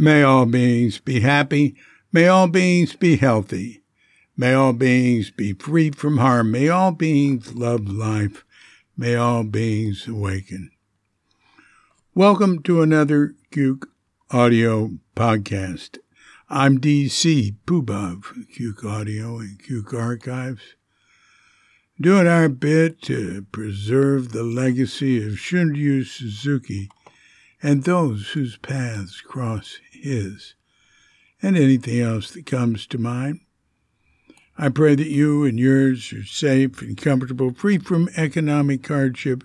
May all beings be happy. May all beings be healthy. May all beings be free from harm. May all beings love life. May all beings awaken. Welcome to another Cuke Audio podcast. I'm DC Poobah of Cuke Audio and Cuke Archives, doing our bit to preserve the legacy of Shunryu Suzuki and those whose paths cross his, and anything else that comes to mind. I pray that you and yours are safe and comfortable, free from economic hardship,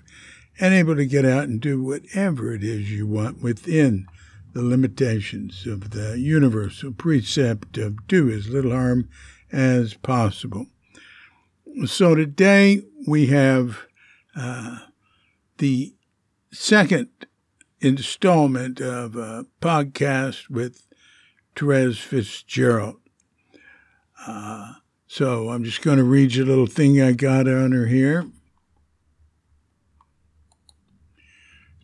and able to get out and do whatever it is you want within the limitations of the universal precept of do as little harm as possible. So today we have uh, the second installment of a podcast with Therese Fitzgerald. Uh, so I'm just going to read you a little thing I got on her here.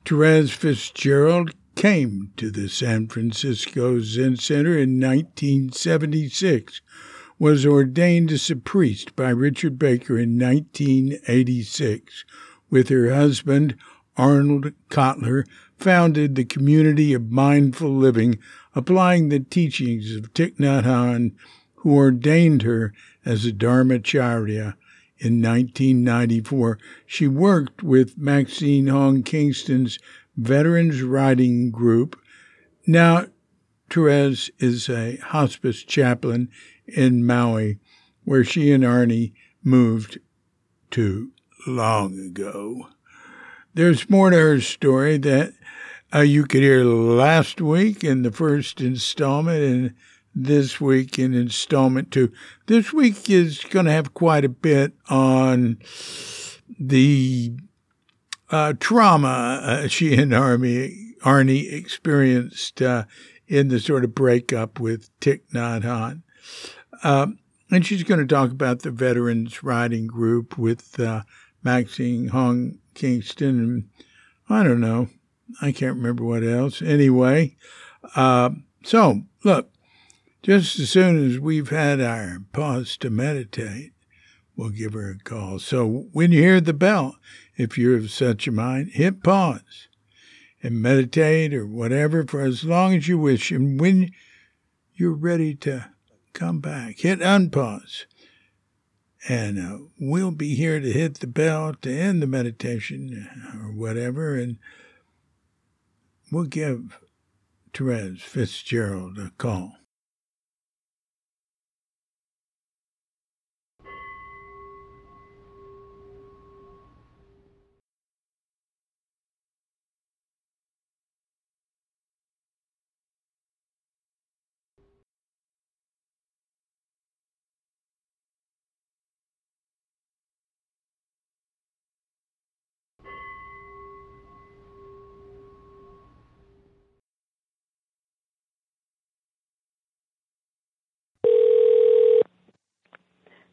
Therese Fitzgerald came to the San Francisco Zen Center in 1976, was ordained as a priest by Richard Baker in 1986, with her husband, Arnold Kotler, founded the community of mindful living, applying the teachings of Thich Nhat Hanh, who ordained her as a Dharmacharya in 1994. She worked with Maxine Hong Kingston's Veterans Writing Group. Now, Therese is a hospice chaplain in Maui, where she and Arnie moved to long ago. There's more to her story that uh, you could hear last week in the first installment and this week in installment two. This week is going to have quite a bit on the uh, trauma uh, she and Army, Arnie experienced uh, in the sort of breakup with Thich Nhat Hanh. Um, and she's going to talk about the Veterans Writing Group with uh, Maxine Hong Kingston. And I don't know. I can't remember what else. Anyway, uh, so look, just as soon as we've had our pause to meditate, we'll give her a call. So when you hear the bell, if you're of such a mind, hit pause and meditate or whatever for as long as you wish. And when you're ready to come back, hit unpause. And uh, we'll be here to hit the bell to end the meditation or whatever. And we'll give Therese Fitzgerald a call.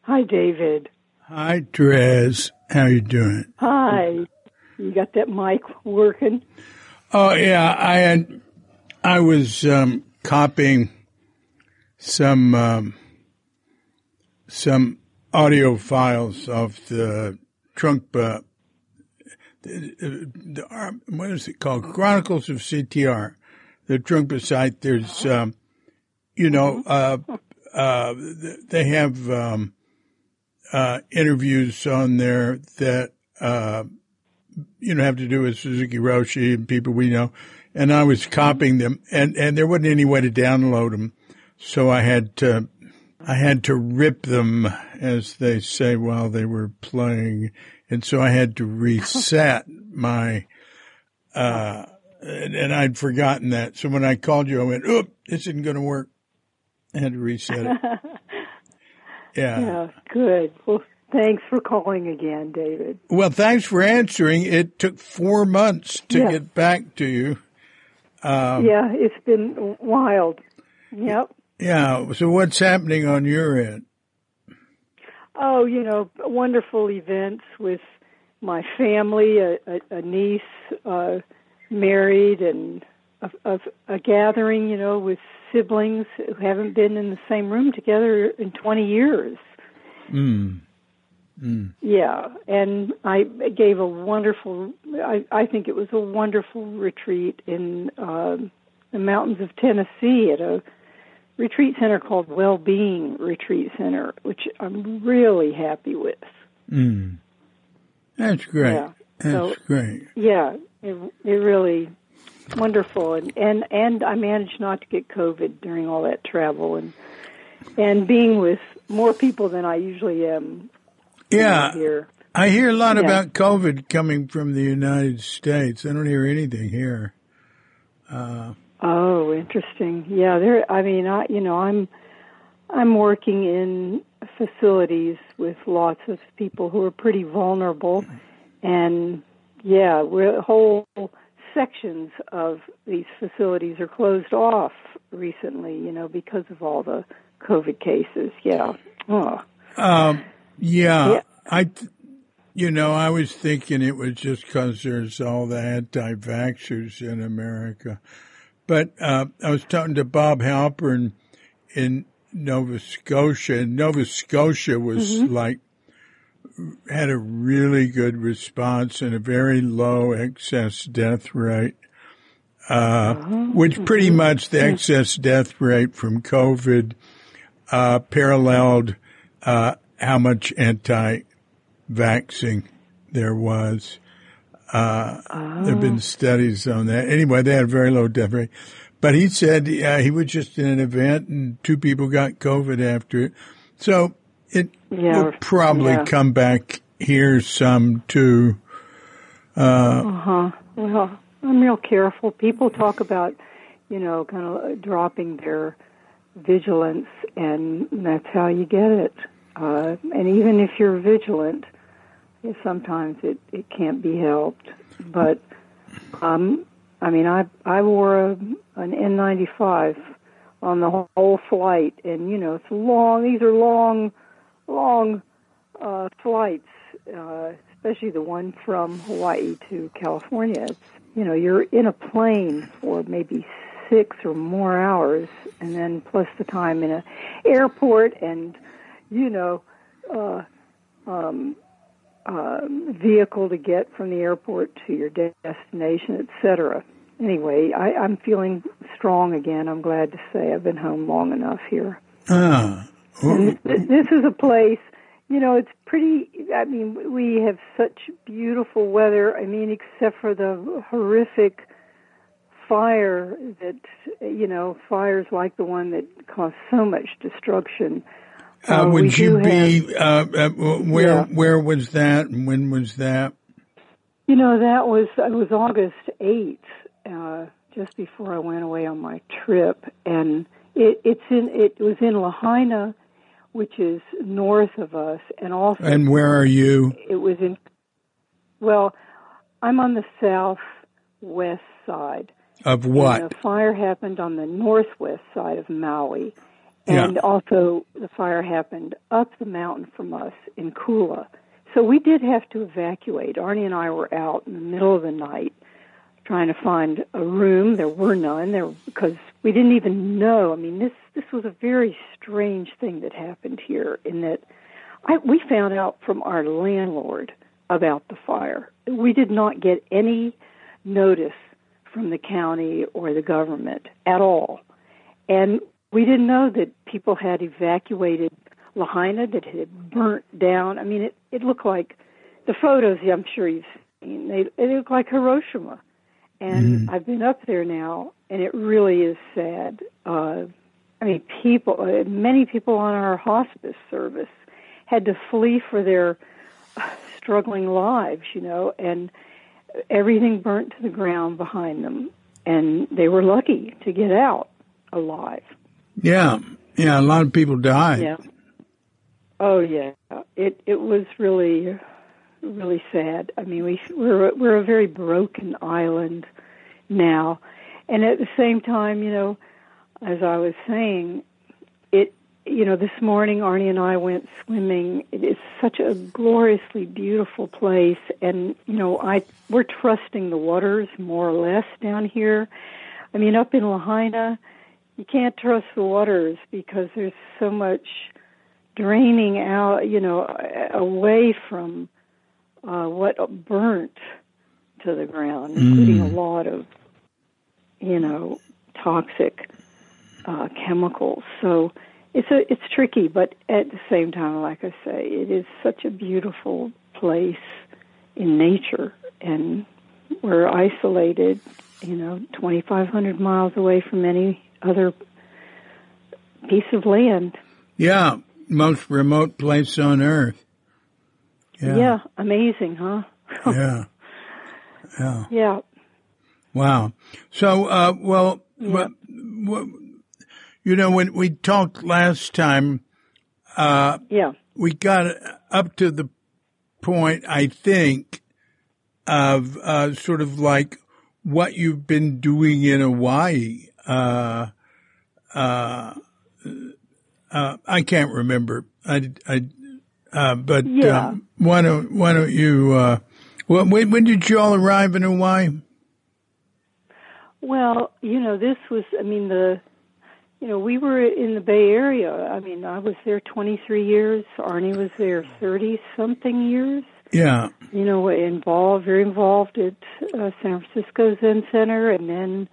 Hi, David. Hi, Therese. How you doing? Hi. You got that mic working? Oh yeah, I had. I was um, copying some um, some audio files of the trunk. Uh, the, the, what is it called? Chronicles of CTR. The Trungpa site. There's, um, you know, uh, uh, they have um, uh, interviews on there that, uh, you know, have to do with Suzuki Roshi and people we know. And I was copying them and, and there wasn't any way to download them. So I had to, I had to rip them, as they say, while they were playing. And so I had to reset my, uh, and, and I'd forgotten that. So when I called you, I went, oop, this isn't going to work. I had to reset it. Yeah. Yeah, good. Well, thanks for calling again, David. Well, thanks for answering. It took four months to get back to you. Um, yeah, it's been wild. Yep. Yeah. So what's happening on your end? Oh, you know, wonderful events with my family, a, a, a niece uh, married, and a, a, a gathering, you know, with siblings who haven't been in the same room together in 20 years. Mm. Mm. Yeah, and I gave a wonderful. I, I think it was a wonderful retreat in uh, the mountains of Tennessee at a retreat center called Wellbeing Retreat Center, which I'm really happy with. Mm. That's great. Yeah. That's so, great. Yeah, it, it really wonderful, and and and I managed not to get COVID during all that travel, and and being with more people than I usually am. Yeah. Here. I hear a lot Yeah. about COVID coming from the United States. I don't hear anything here. Uh, Oh, interesting. Yeah, there. I mean, I you know, I'm I'm working in facilities with lots of people who are pretty vulnerable, and yeah, we're, whole sections of these facilities are closed off recently. You know, because of all the COVID cases. Yeah. Oh. um, yeah, Yeah. I, you know, I was thinking it was just because there's all the anti-vaxxers in America, but uh, I was talking to Bob Halpern in Nova Scotia, and Nova Scotia was like had a really good response and a very low excess death rate. Uh, which pretty much the excess death rate from COVID uh, paralleled uh, how much anti-vaxxing there was. Uh, there have been studies on that. Anyway, they had a very low death rate. But he said uh, he was just in an event and two people got COVID after it. So it Yeah. will probably Yeah. come back here some too. Uh huh. Well, I'm real careful. People talk about, you know, kind of dropping their vigilance, and that's how you get it. Uh, and even if you're vigilant, sometimes it it can't be helped. But, um, I mean, I I wore a, an N95 on the whole flight, and you know, it's long. These are long, long uh, flights, uh, especially the one from Hawaii to California. It's, you know, you're in a plane for maybe six or more hours, and then plus the time in a airport, and you know, uh, um, uh, vehicle to get from the airport to your destination, etc. Anyway, I, I'm feeling strong again. I'm glad to say I've been home long enough here. Ah, And this is a place, you know, it's pretty, I mean, we have such beautiful weather. I mean, except for the horrific fire that, you know, fires like the one that caused so much destruction. uh, Uh, would you be? Uh, uh, where Yeah. where was that? and When was that? You know, that was, it was August 8th, uh, just before I went away on my trip. And it, it's in, it was in Lahaina, which is north of us, and also And where are you? it was in well i'm on the southwest side Of and what? the fire happened on the northwest side of maui Yeah. and also the fire happened up the mountain from us in kula so we did have to evacuate arnie and i were out in the middle of the night trying to find a room there were none there because we didn't even know i mean this this was a very strange thing that happened here in that I, we found out from our landlord about the fire. We did not get any notice from the county or the government at all. And we didn't know that people had evacuated Lahaina, that had burnt down. I mean, it, it looked like the photos I'm sure you've seen, they, it looked like Hiroshima. And I've been up there now, and it really is sad. Uh, I mean, people, uh, many people on our hospice service had to flee for their struggling lives, you know, and everything burnt to the ground behind them. And they were lucky to get out alive. Yeah, yeah. A lot of people died. Yeah. Oh yeah. It it was really really sad. I mean, we we're we're a very broken island now, and at the same time, you know, as I was saying, it you know, this morning Arnie and I went swimming. It is such a gloriously beautiful place, and you know, I we're trusting the waters more or less down here. I mean, up in Lahaina, you can't trust the waters because there's so much draining out, you know, away from uh, what burnt to the ground, mm. including a lot of, you know, toxic uh, chemicals. So it's a it's tricky, but at the same time, like I say, it is such a beautiful place in nature, and we're isolated, you know, 2,500 miles away from any other piece of land. Yeah, most remote place on earth. Yeah, yeah amazing, huh? yeah, yeah, yeah. Wow. So, uh, well, yeah. what, what, you know, when we talked last time, uh, yeah, we got up to the point, I think, of uh, sort of like what you've been doing in Hawaii. Uh, uh, uh, I can't remember. I, I, uh, but yeah. um, why don't why don't you? Uh, when, when did you all arrive in Hawaii? Well, you know, this was. I mean, the you know, we were in the Bay Area. I mean, I was there 23 years. Arnie was there 30 something years. Yeah. You know, involved, very involved at uh, San Francisco Zen Center, and then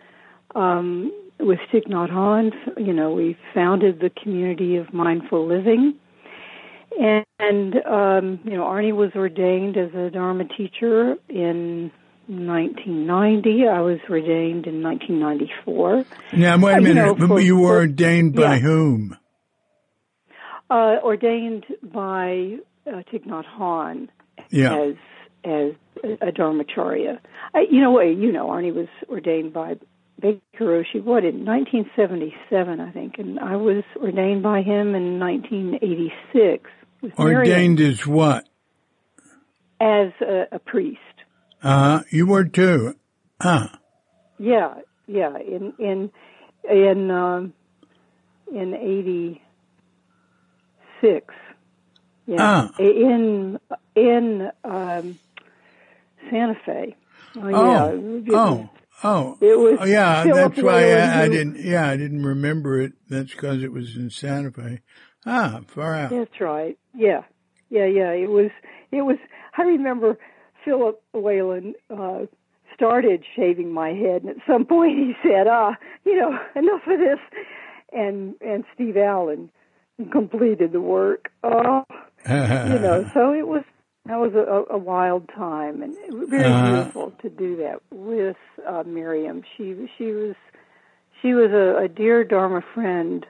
um, with Thich Nhat Hanh, you know, we founded the community of mindful living. And, and um, you know, Arnie was ordained as a Dharma teacher in 1990. I was ordained in 1994. Now, wait a minute. Uh, you, know, you were ordained by yeah. whom? Uh, ordained by uh, Thich Nhat Hanh yeah. as as a dharmacharya. I, you know, you know, Arnie was ordained by Baker Roshi, what, in 1977, I think, and I was ordained by him in 1986. Ordained as what? As a, a priest. Uh, you were too. Huh. Yeah, yeah. In in in um, in eighty six. Yeah. Ah. In in um, Santa Fe. Oh, oh, yeah. oh, oh. It was. Oh, yeah, that's why I, I, didn't. Yeah, I didn't remember it. That's because it was in Santa Fe. Ah, far out. That's right. Yeah, yeah, yeah. It was. It was. I remember Philip Whalen uh, started shaving my head, and at some point he said, "Ah, you know, enough of this," and and Steve Allen completed the work. Oh, you know, so it was that was a, a wild time and very uh-huh. beautiful to do that with uh, Miriam. She she was she was a, a dear Dharma friend.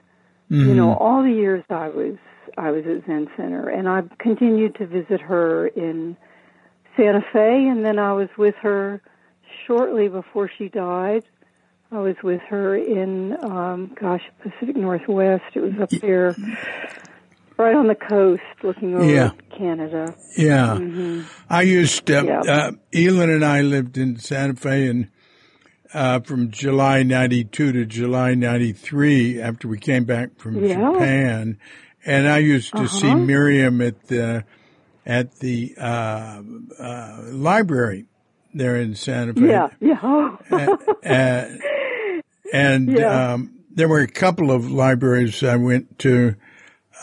Mm-hmm. You know, mm-hmm. all the years I was I was at Zen Center, and I've continued to visit her in Santa Fe, and then I was with her shortly before she died. I was with her in, um, gosh, Pacific Northwest. It was up there, right on the coast, looking over yeah. Canada. Yeah, mm-hmm. I used to. Yeah. Uh, Elin and I lived in Santa Fe, and uh, from July '92 to July '93, after we came back from yeah. Japan, and I used to uh-huh. see Miriam at the at the uh, uh, library there in Santa Fe. Yeah, yeah. and, and yeah. Um, there were a couple of libraries I went to.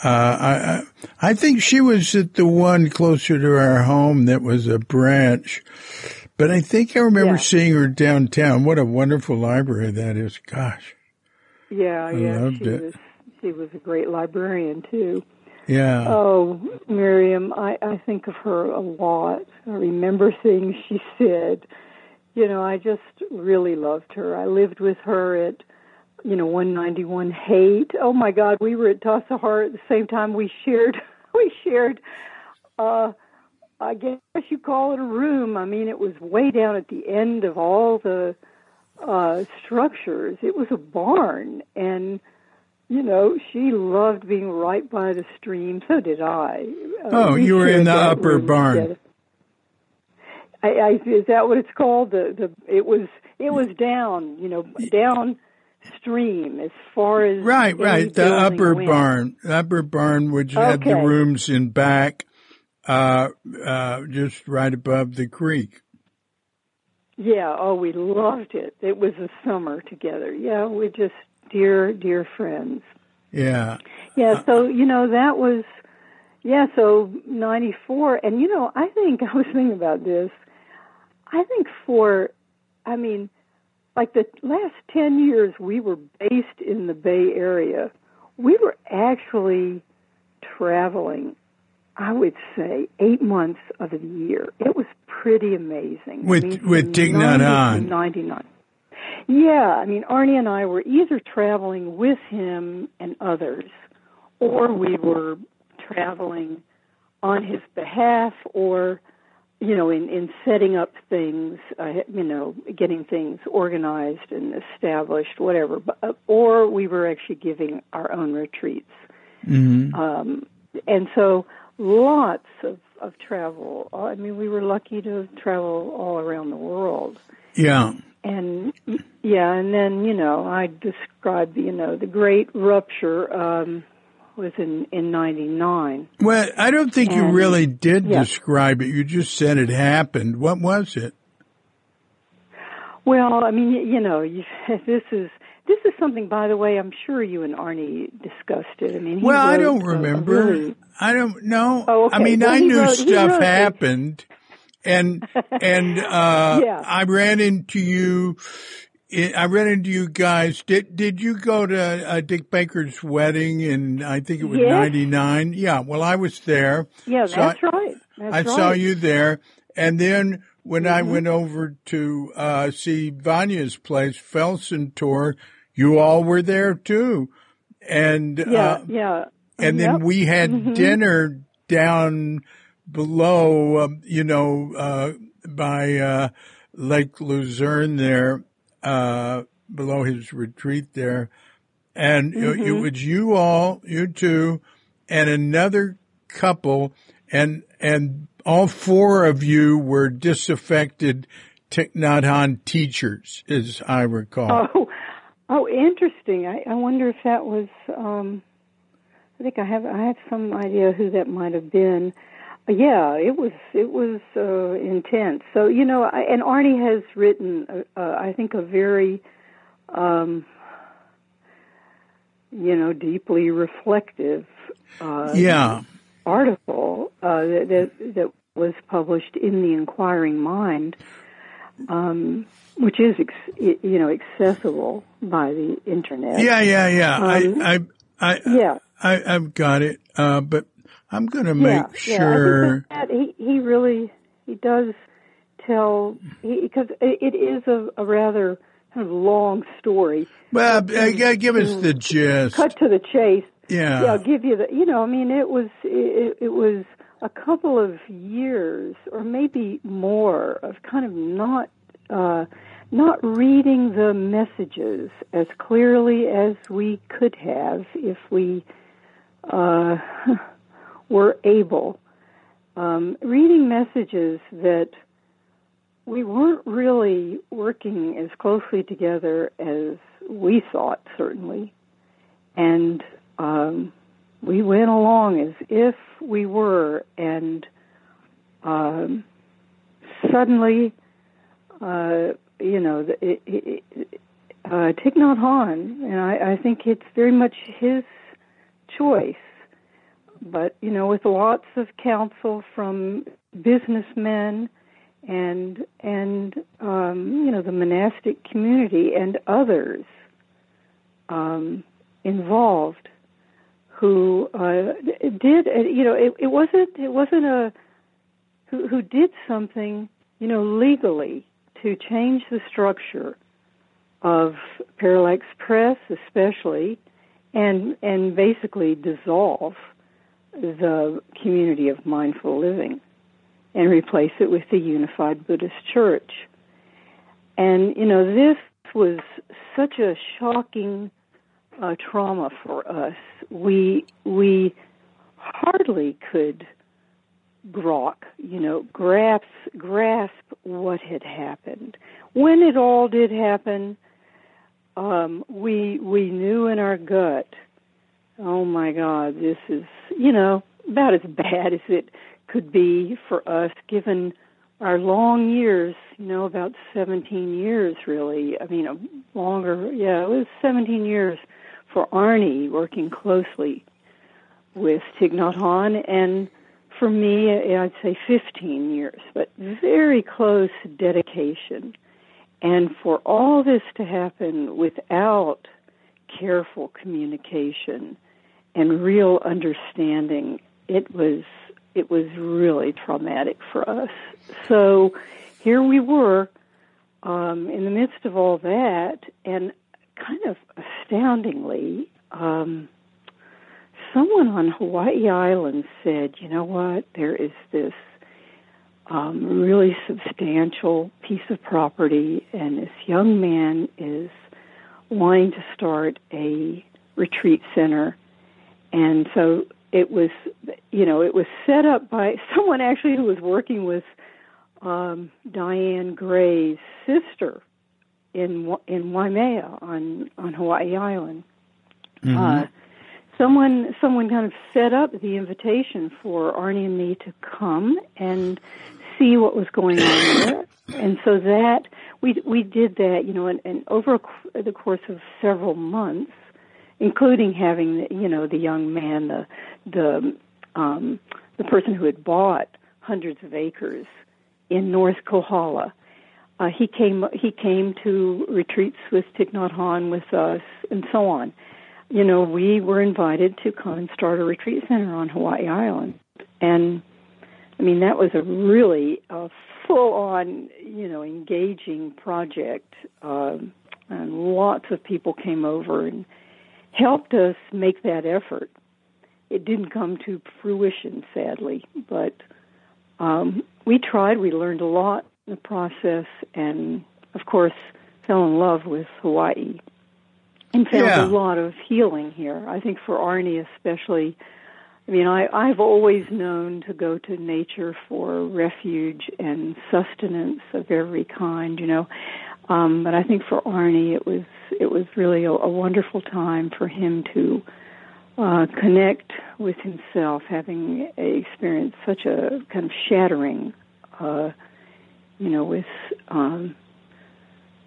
Uh, I, I think she was at the one closer to our home that was a branch, but I think I remember yeah. seeing her downtown. What a wonderful library that is! Gosh. Yeah, I yeah. Loved it. was she was a great librarian too. Yeah. Oh, Miriam, I, I think of her a lot. I remember things she said. You know, I just really loved her. I lived with her at, you know, 191 Haight. Oh my God, we were at Tassajara Heart at the same time. We shared, we shared, uh, I guess you call it a room. I mean, it was way down at the end of all the uh structures. It was a barn and you know, she loved being right by the stream. So did I. Uh, oh, you were in the upper barn. I, I, is that what it's called? The the it was it was down, you know, down extreme as far as right, right. The upper went. barn, upper barn, which had the rooms in back, uh, uh, just right above the creek. Yeah, oh, we loved it. It was a summer together. Yeah, we're just dear, dear friends. Yeah. Yeah, uh, so, you know, that was, yeah, so 94. And, you know, I think, I was thinking about this. I think for, I mean, like the last 10 years we were based in the Bay Area, we were actually traveling, I would say, eight months of the year. It was pretty amazing. With- I mean, with from Thich Nhat 90 to Hanh. 99. Yeah, I mean, Arnie and I were either traveling with him and others, or we were traveling on his behalf, or you know, in in setting up things, uh, you know, getting things organized and established, whatever. But, uh, or we were actually giving our own retreats, hmm um, and so lots of of travel. I mean, we were lucky to travel all around the world Yeah. And yeah, and then you know I described you know the great rupture um, was in in '99. Well, I don't think you really did yeah. describe it. You just said it happened. What was it? Well, I mean you know you, this is this is something by the way I'm sure you and Arnie discussed it. I mean Well, I don't remember. really- I don't know. Oh, okay. I mean, Well, I knew wrote- stuff happened, and and uh, Yeah. I ran into you. I ran into you guys. Did did you go to uh, Dick Baker's wedding And I think it was Yes. '99? Yeah. Well, I was there. yeah, So that's I- right. That's I right. saw you there, and then when I Mhm. went over to uh, see Vanya's place, Felsentor, you all were there too, and Yeah, uh, yeah. and then we had Mhm. dinner down below, um, you know, uh, by uh, Lake Lucerne there, uh, below his retreat there, and it, it Mhm. was you all, you two, and another couple, and and all four of you were disaffected Thich Nhat Hanh teachers, as I recall. Oh, oh, interesting. I, I wonder if that was. Um, I think I have. I have some idea who that might have been. Yeah, it was. It was uh, intense. So you know, I, and Arnie has written. Uh, uh, I think a very, um, you know, deeply reflective. Uh, yeah, article uh, that, that that was published in the Inquiring Mind, um, which is ex- you know accessible by the internet. yeah, yeah, yeah. Um, I, I, I, yeah, I, I've got it, uh, but I'm going to yeah, make yeah. Sure. that he he really he does tell because it, is a, a rather kind of long story. well, give us the gist. Cut to the chase. Yeah. yeah, I'll give you the. You know, I mean, it was it, it was a couple of years or maybe more of kind of not uh, not reading the messages as clearly as we could have if we uh, were able. Um, reading messages that we weren't really working as closely together as we thought, certainly, and um, we went along as if we were, and um, suddenly, uh, you know, the, it, it, uh, Thich Nhat Hanh, and I, I think it's very much his choice, but you know, with lots of counsel from businessmen and and um, you know the monastic community and others um, involved who uh, did uh, you know it, it wasn't it wasn't a who, who did something you know legally to change the structure of Parallax Press especially and and basically dissolve the community of mindful living and replace it with the unified Buddhist church and you know this was such a shocking uh, trauma for us. We we hardly could grok, you know, grasp grasp what had happened. When it all did happen, um, we we knew in our gut, oh my God, this is you know about as bad as it could be for us, given our long years. You know, about 17 years, really. I mean, a longer. Yeah, it was 17 years for Arnie working closely with Thich Nhat Hanh, and for me, I'd say 15 years, but very close dedication. And for all this to happen without careful communication and real understanding, it was it was really traumatic for us. So here we were um, in the midst of all that, and kind of astoundingly, um, someone on Hawaii Island said, "You know what? There is this um, really substantial piece of property, and this young man is wanting to start a retreat center." And so it was, you know, it was set up by someone actually who was working with um, Diane Gray's sister in in Waimea on on Hawaii Island. Mm-hmm. Uh, someone someone kind of set up the invitation for Arnie and me to come and see what was going on there. And so that we we did that, you know, and, and over the course of several months, including having you know the young man, the the um, the person who had bought hundreds of acres in North Kohala. Uh, he came he came to retreats with Thich Nhat with us and so on you know, we were invited to come and start a retreat center on Hawaii Island. And I mean, that was a really a full on, you know, engaging project. Um, and lots of people came over and helped us make that effort. It didn't come to fruition, sadly, but um, we tried. We learned a lot in the process, and of course, fell in love with Hawaii and found yeah. a lot of healing here. I think for Arnie especially. I mean, I, I've always known to go to nature for refuge and sustenance of every kind, you know. Um, but I think for Arnie, it was it was really a, a wonderful time for him to uh, connect with himself, having experienced such a kind of shattering, uh, you know, with um,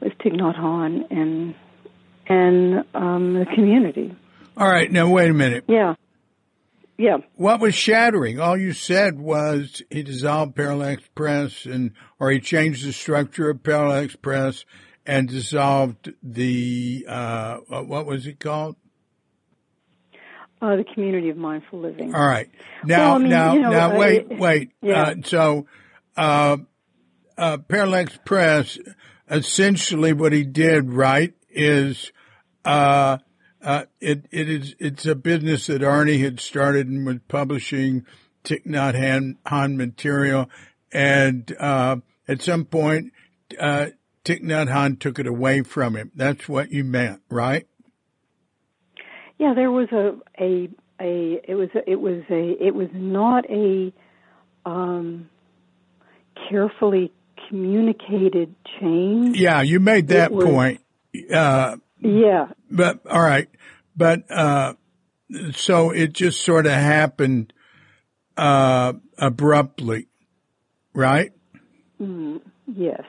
with Thich Nhat Hanh and and um, the community. All right, now wait a minute. Yeah. Yeah. What was shattering? All you said was he dissolved Parallax Press and or he changed the structure of Parallax Press and dissolved the uh, what was it called? Uh, the community of mindful living. All right. Now, well, I mean, now, you know, now, wait, wait. Yeah. Uh, so, uh, uh, Parallax Press, essentially what he did, right, is uh, uh, it it is it's a business that Arnie had started and was publishing Thich Nhat Hanh material, and uh, at some point, uh, Thich Nhat Hanh took it away from him. That's what you meant, right? Yeah, there was a a a it was a, it was a it was not a um, carefully communicated change. Yeah, you made that was, point. Uh, yeah. But all right, but uh, so it just sort of happened uh, abruptly, right? Mm, yes.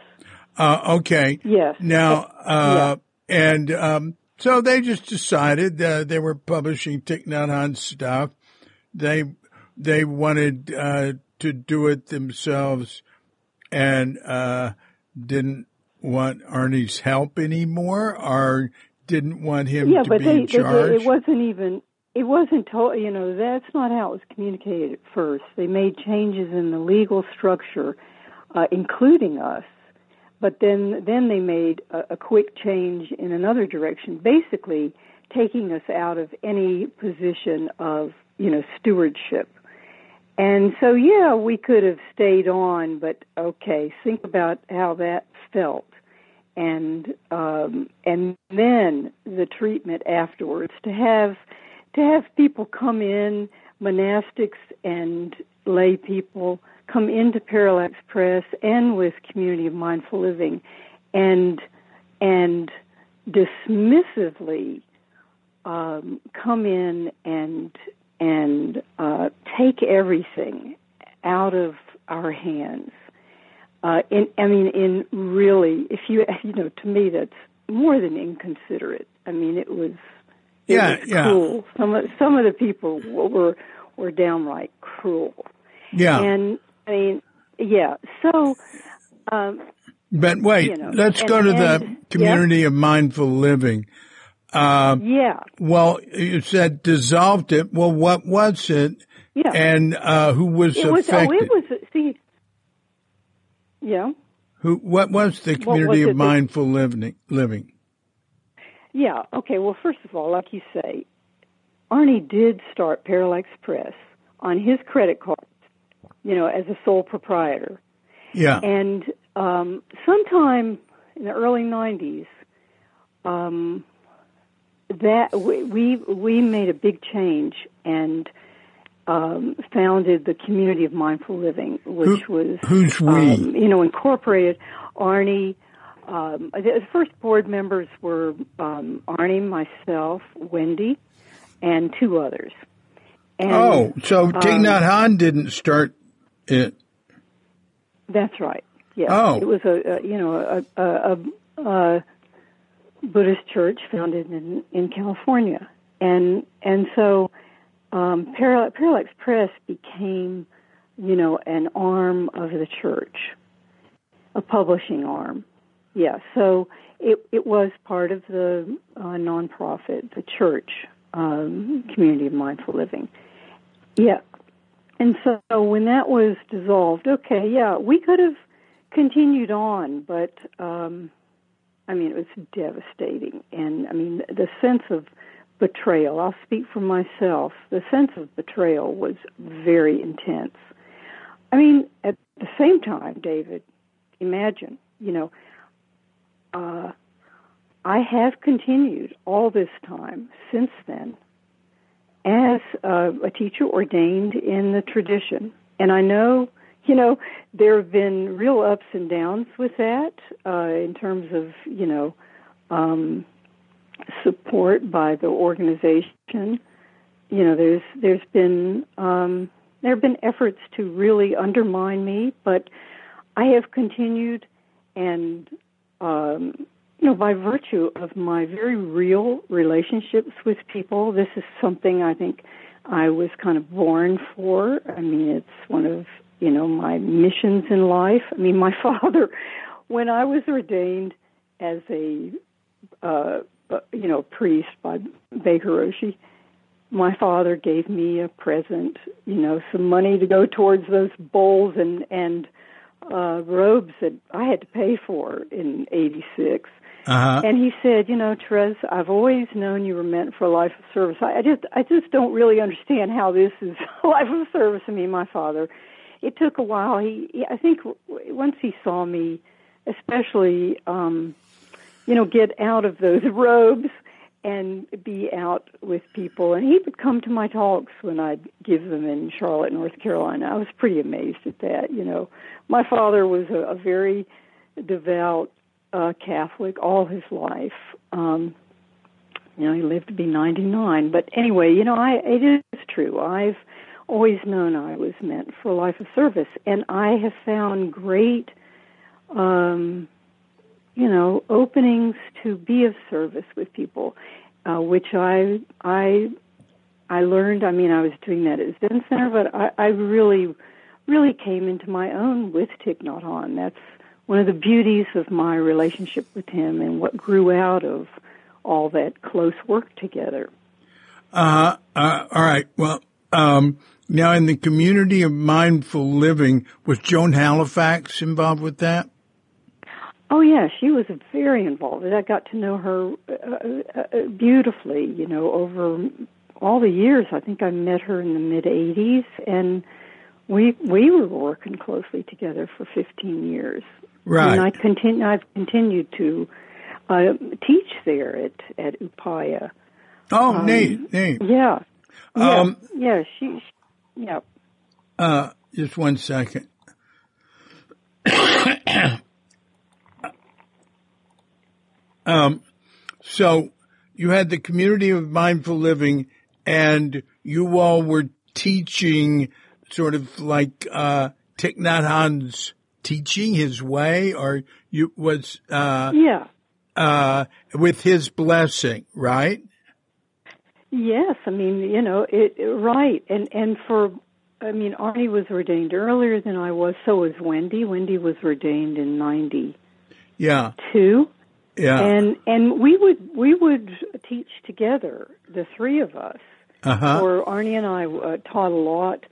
Uh, okay. Yes. Now, uh, yeah. and um, so they just decided uh, they were publishing Thich Nhat Hanh stuff. They they wanted uh, to do it themselves, and uh, didn't want Arnie's help anymore, or didn't want him yeah, to but be they, in charge? They, it wasn't even. It wasn't told. You know, that's not how it was communicated at first. They made changes in the legal structure, uh, including us. But then, then they made a, a quick change in another direction, basically taking us out of any position of, you know, stewardship. And so, yeah, we could have stayed on, but okay, think about how that felt and um, and then the treatment afterwards to have to have people come in monastics and lay people come into Parallax Press and with Community of Mindful Living and and dismissively um, come in and and uh, take everything out of our hands. Uh, in, I mean, in really, if you you know, to me, that's more than inconsiderate. I mean, it was it yeah, was yeah. cruel. Some of some of the people were were downright cruel. Yeah. And I mean, yeah. So, um, but wait, you know, let's and- go to and- the community of mindful living. Uh, yeah, well, you said dissolved it. Well, what was it? yeah. And uh, who was it was. Oh, it was. See, yeah. Who? What was the community was of mindful living? Living. Yeah. Okay. Well, first of all, like you say, Arnie did start Parallax Press on his credit card, you know, as a sole proprietor. Yeah. And um, sometime in the early '90s, um, that we, we we made a big change and um, founded the community of mindful living, which Who- was who's we? um, you know incorporated Arnie. Um, the the first board members were um, Arnie, myself, Wendy, and two others. And oh, so Thich um, Nhat Hanh didn't start it. That's right. Yeah. Oh. It was a, a you know a, a, a, Buddhist church founded in in California, and and so um, Paral- Parallax Press became you know an arm of the church, a publishing arm. Yeah. So it it was part of the uh, nonprofit, the church um, community of mindful living. Yeah. And so when that was dissolved, okay, yeah, we could have continued on, but um, I mean, it was devastating. And I mean, the sense of betrayal, I'll speak for myself, the sense of betrayal was very intense. I mean, at the same time, David, imagine, you know, uh, I have continued all this time since then as uh, a teacher ordained in the tradition. And I know, you know, there have been real ups and downs with that uh, in terms of, you know, um, support by the organization. You know, there's there's been um, there have been efforts to really undermine me, but I have continued, and um, you know, by virtue of my very real relationships with people, this is something I think I was kind of born for. I mean, it's one of, you know, my missions in life. I mean, my father, when I was ordained as a, uh, you know, priest by Baker Roshi, my father gave me a present, you know, some money to go towards those bowls and, and, uh, robes that I had to pay for in 86. Uh-huh. And he said, you know, Therese, I've always known you were meant for a life of service. I, I just, I just don't really understand how this is a life of service. I mean, my father, it took a while. He, he I think, once he saw me, especially, um, you know, get out of those robes and be out with people. And he would come to my talks when I'd give them in Charlotte, North Carolina. I was pretty amazed at that. You know, my father was a, a very devout uh, Catholic all his life. Um, you know, he lived to be 99. But anyway, you know, I it is true. I've always known I was meant for a life of service, and I have found great, um, you know, openings to be of service with people, uh, which I I I learned. I mean, I was doing that at Zen Center, but I, I really, really came into my own with Thich Nhat Hanh. That's one of the beauties of my relationship with him and what grew out of all that close work together. Uh, uh, all right. Well, um, now in the community of mindful living, was Joan Halifax involved with that? Oh yeah, she was very involved. I got to know her uh, uh, beautifully. You know, over all the years. I think I met her in the mid '80s, and we we were working closely together for 15 years. Right. And I continue. I've continued to uh, teach there at at Upaya. Oh, Um, neat, neat. Yeah. Yeah. Um, yeah. She. Yeah. Uh, just one second. um, So you had the community of mindful living and you all were teaching sort of like, uh, Thich Nhat Hanh's teaching his way or you was, uh, yeah, uh, with his blessing, right? Yes, I mean, you know, it, right. And and for I mean, Arnie was ordained earlier than I was, so was Wendy. Wendy was ordained in 90. Yeah. Two. Yeah. And and we would we would teach together, the three of us. Uh-huh. Or Arnie and I uh, taught a lot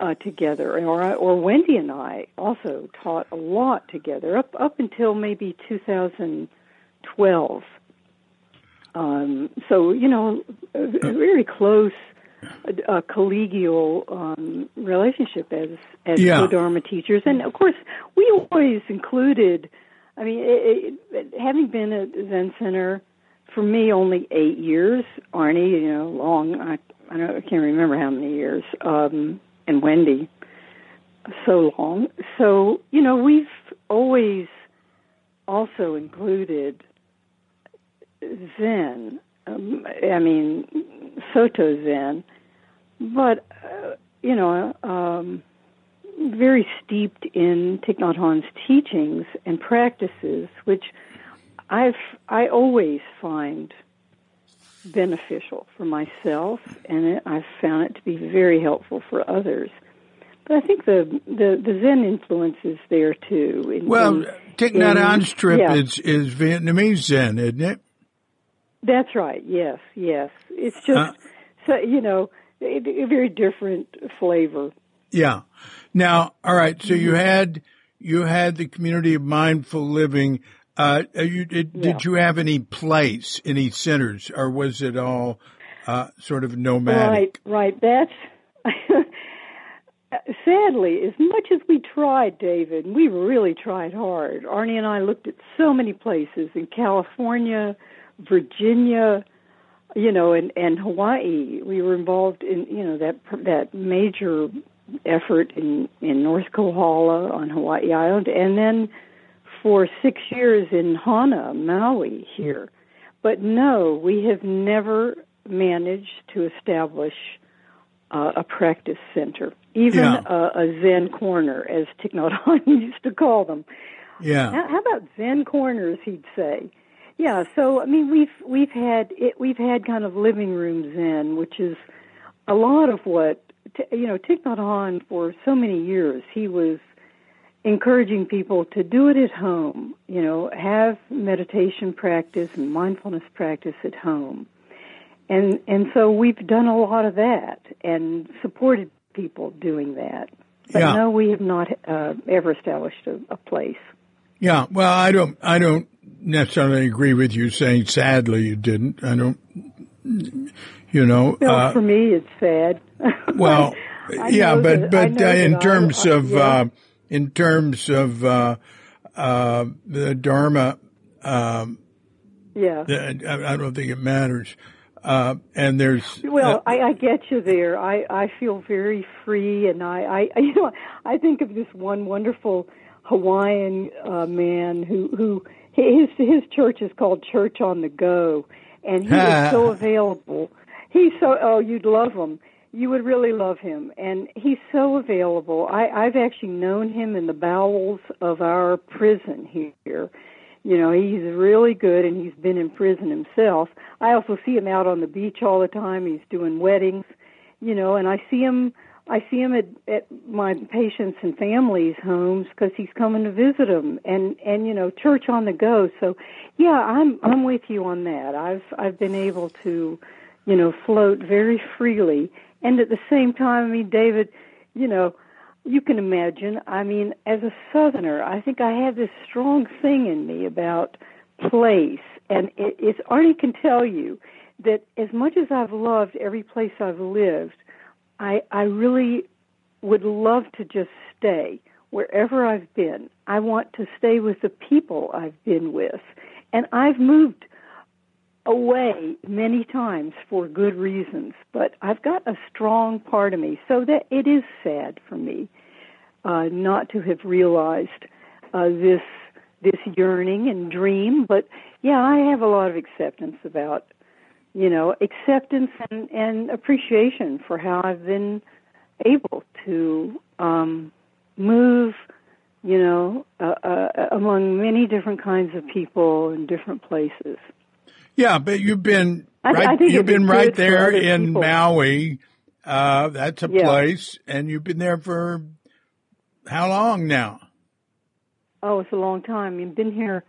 uh, together, or or Wendy and I also taught a lot together up up until maybe 2012. Um, so you know, a, very close uh, collegial um, relationship as as Yeah. Dharma teachers, and of course we always included. I mean, it, it, having been at Zen Center for me only eight years, Arnie, you know, long. I I, don't, I can't remember how many years, um, and Wendy, so long. So you know, we've always also included Zen. Um, I mean, Soto Zen, but uh, you know, um, very steeped in Thich Nhat Hanh's teachings and practices, which I've I always find beneficial for myself, and it, I've found it to be very helpful for others. But I think the the, the Zen influence is there too. In, Well, Thich Nhat in- Hanh's trip yeah. is, is Vietnamese Zen, isn't it? That's right. Yes, yes. It's just Uh, so you know a, a very different flavor. Yeah. Now, all right. So Mm-hmm. you had you had the community of mindful living. Uh, you, did, Yeah. did you have any place, any centers, or was it all uh, sort of nomadic? Right, right. That's sadly as much as we tried, David. We really tried hard. Arnie and I looked at so many places in California, Virginia, you know, and and Hawaii. We were involved in you know that that major effort in in North Kohala on Hawaii Island, and then for six years in Hana, Maui here. But no, we have never managed to establish uh, a practice center, even Yeah. a, a Zen corner, as Thich Nhat Hanh used to call them. Yeah. How, how about Zen corners? He'd say. Yeah. So I mean, we've we've had it, we've had kind of living room Zen, which is a lot of what t- you know. Thich Nhat Hanh for so many years he was encouraging people to do it at home. You know, have meditation practice and mindfulness practice at home, and and so we've done a lot of that and supported people doing that. But Yeah. no, we have not uh, ever established a, a place. Yeah. Well, I don't. I don't necessarily agree with you saying sadly you didn't. I don't. You know. Well, uh, for me, it's sad. Well, yeah, but but uh, in terms I- of yeah. In terms of uh, uh, the Dharma, um, yeah. I, I don't think it matters. Uh, and there's Well, uh, I, I get you there. I, I feel very free, and I, I, you know, I think of this one wonderful Hawaiian uh, man who, who his his church is called Church on the Go, and he is so available. He's so oh, you'd love him. You would really love him, and he's so available. I, I've actually known him in the bowels of our prison here. You know, he's really good and he's been in prison himself. I also see him out on the beach all the time. He's doing weddings, you know, and I see him I see him at, at my patients and families' homes because he's coming to visit them, and and you know, church on the go. So, yeah, I'm I'm with you on that. I've I've been able to, you know, float very freely, and at the same time, I mean, David, you know, you can imagine. I mean, as a Southerner, I think I have this strong thing in me about place, and it, it's Arnie can tell you that as much as I've loved every place I've lived, I I really would love to just stay wherever I've been. I want to stay with the people I've been with, and I've moved away many times for good reasons, but I've got a strong part of me, so that it is sad for me uh, not to have realized uh, this this yearning and dream. But yeah, I have a lot of acceptance about, you know, acceptance and, and appreciation for how I've been able to um, move, you know, uh, uh, among many different kinds of people in different places. Yeah, but you've been right. you've been right there in people. Maui. Uh, that's a yeah. place, and you've been there for how long now? Oh, it's a long time. You've been here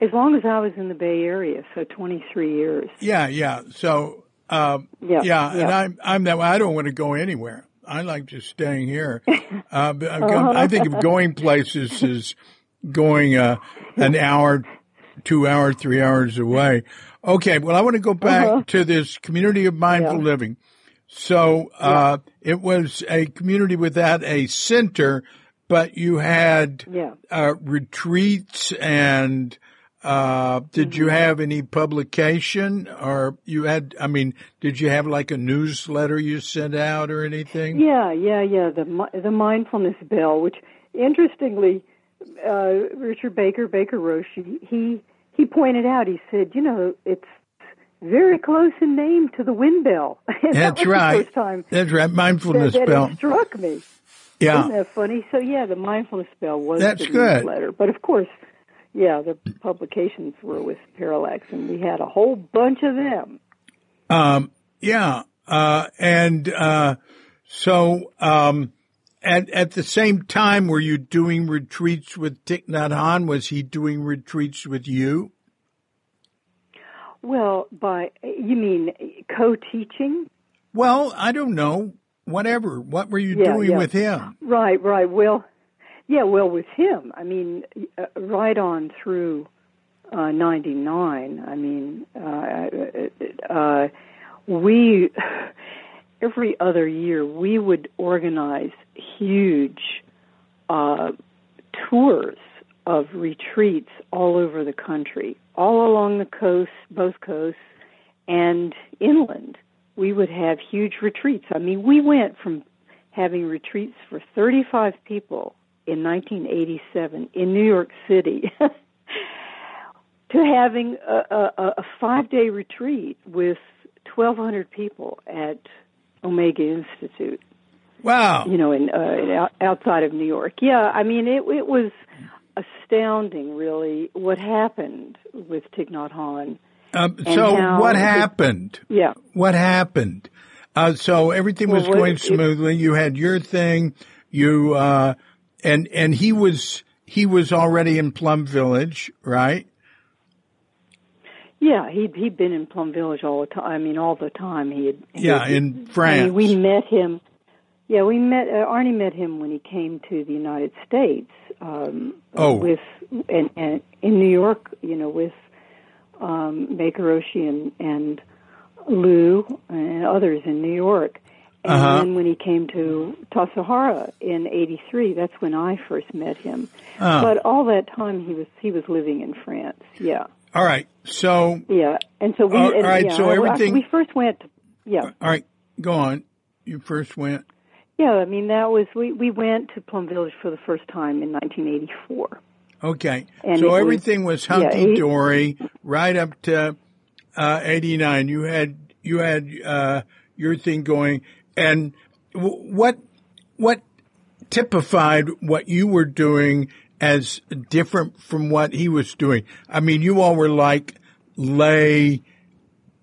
as long as I was in the Bay Area, so 23 years. Yeah, yeah. So, um, yeah, yeah, yeah, and I'm I'm that. I don't want to go anywhere. I like just staying here. Uh, uh-huh. I think of going places is going uh, an hour, two hours, three hours away. Okay, well, I want to go back uh-huh. to this community of mindful yeah. living. So uh, yeah. it was a community without a center, but you had yeah. uh, retreats and uh, did mm-hmm. you have any publication or you had, I mean, did you have like a newsletter you sent out or anything? Yeah, yeah, yeah. The, the mindfulness bell, which interestingly, uh, Richard Baker, Baker Roshi, he, he pointed out, he said, you know, it's very close in name to the wind bell. That's that right. first time That's right. Mindfulness that, that bell. struck me. Yeah. Isn't that funny? So yeah, the mindfulness bell was That's the good. newsletter. But of course, yeah, the publications were with Parallax, and we had a whole bunch of them. Um, yeah, uh, and uh, so um, at at the same time, were you doing retreats with Thich Nhat Hanh? Was he doing retreats with you? Well, by you mean co-teaching? Well, I don't know. Whatever. What were you yeah, doing yeah. with him? Right, right. Well, yeah, well, with him, I mean, uh, right on through uh, 99, I mean, uh, uh, we, every other year, we would organize huge uh, tours of retreats all over the country, all along the coast, both coasts, and inland. We would have huge retreats. I mean, we went from having retreats for 35 people in 1987 in New York City to having a, a, a five day retreat with 1,200 people at Omega Institute. Wow! You know, in, uh, outside of New York. Yeah, I mean, it it was astounding, really, what happened with Thich Nhat Hanh. Um, so, what happened? It, yeah, what happened? Uh, so everything was well, going smoothly. It, you had your thing. You uh, and and he was he was already in Plum Village, right? Yeah, he'd he'd been in Plum Village all the time. I mean, all the time he had. He yeah, had, in France. I mean, we met him. Yeah, we met. Uh, Arnie met him when he came to the United States. Um, oh. With and, and in New York, you know, with um, Baker Roshi and and Lou and others in New York. And uh-huh. then when he came to Tassajara Hara in '83, that's when I first met him. Uh. But all that time he was he was living in France. Yeah. All right. So. Yeah, and so we. all and, right. Yeah, so everything. We first went. Yeah. All right. Go on. You first went. Yeah, I mean that was we we went to Plum Village for the first time in 1984. Okay. And so everything was, was hunky yeah, dory right up to uh, 89. You had you had uh, your thing going and what what typified what you were doing as different from what he was doing? I mean, you all were like lay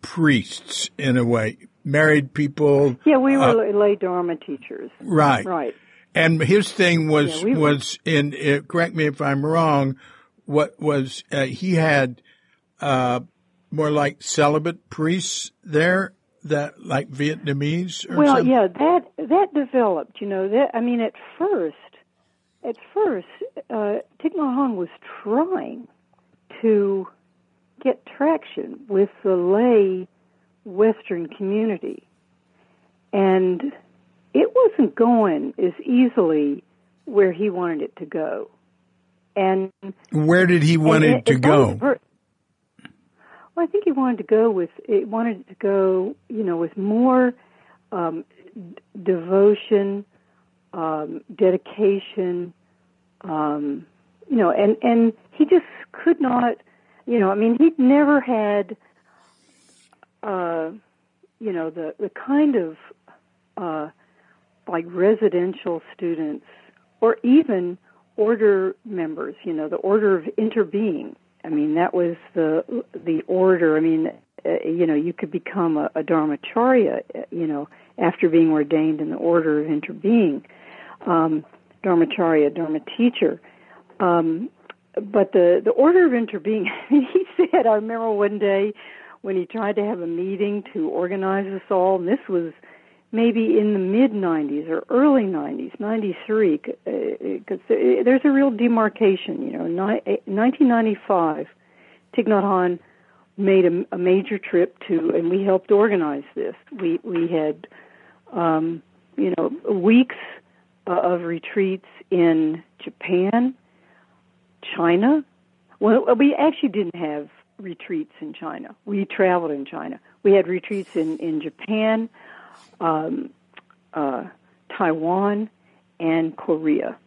priests in a way, married people. Yeah, we were uh, lay Dharma teachers. Right. Right. And his thing was yeah, we was in. Uh, correct me if I'm wrong. What was uh, he had uh, more like celibate priests there that like Vietnamese or well, something? yeah, that that developed. You know, that I mean, at first, at first, uh, Thich Nhat Hanh was trying to get traction with the lay Western community, and it wasn't going as easily where he wanted it to go. And where did he want it, it to go? Well, I think he wanted to go with it wanted to go, you know, with more um, d- devotion, um, dedication, um, you know, and and he just could not, you know, I mean, he'd never had, uh, you know, the the kind of uh, like residential students or even order members, you know, the order of interbeing. I mean, that was the the order. I mean, uh, you know, you could become a, a dharmacharya, uh, you know, after being ordained in the order of interbeing, um, dharmacharya, dharma teacher. Um, but the the order of interbeing, he said. I remember one day when he tried to have a meeting to organize us all, and this was maybe in the mid 90s or early 90s, 93, because uh, there's a real demarcation. You know, 1995, Thich Nhat made a, a major trip to, and we helped organize this. We we had, um, you know, weeks uh, of retreats in Japan, China. Well, we actually didn't have retreats in China. We traveled in China. We had retreats in in Japan um, uh, Taiwan, and Korea.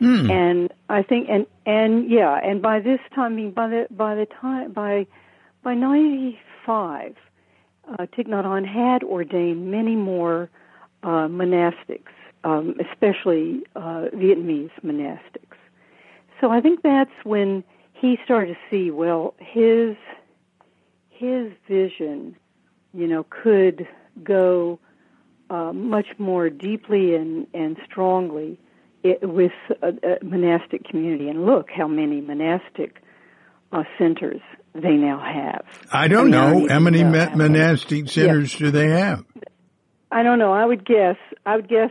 Mm. And I think, and and yeah, and by this time, I mean, by the by the time by by ninety five, uh, Thich Nhat Hanh had ordained many more uh, monastics, um, especially uh, Vietnamese monastics. So I think that's when he started to see, well, his his vision, you know, could go uh, much more deeply and, and strongly it, with a, a, monastic community. And look how many monastic uh, centers they now have. I don't I mean, know how many monastic centers yeah. do they have. I don't know. I would guess. I would guess.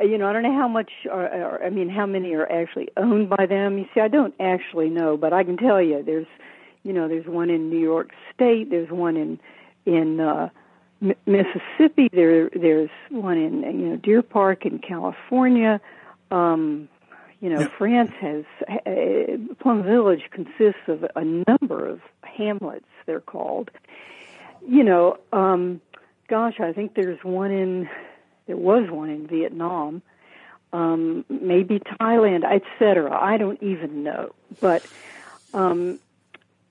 Uh, you know, I don't know how much. Are, are, I mean, how many are actually owned by them? You see, I don't actually know, but I can tell you, there's, you know, there's one in New York State. There's one in in uh, Mississippi. There, there's one in you know Deer Park in California. Um, you know, yeah. France has uh, Plum Village consists of a number of hamlets. They're called. You know, um, gosh, I think there's one in there was one in Vietnam, um, maybe Thailand, etc. I don't even know, but um,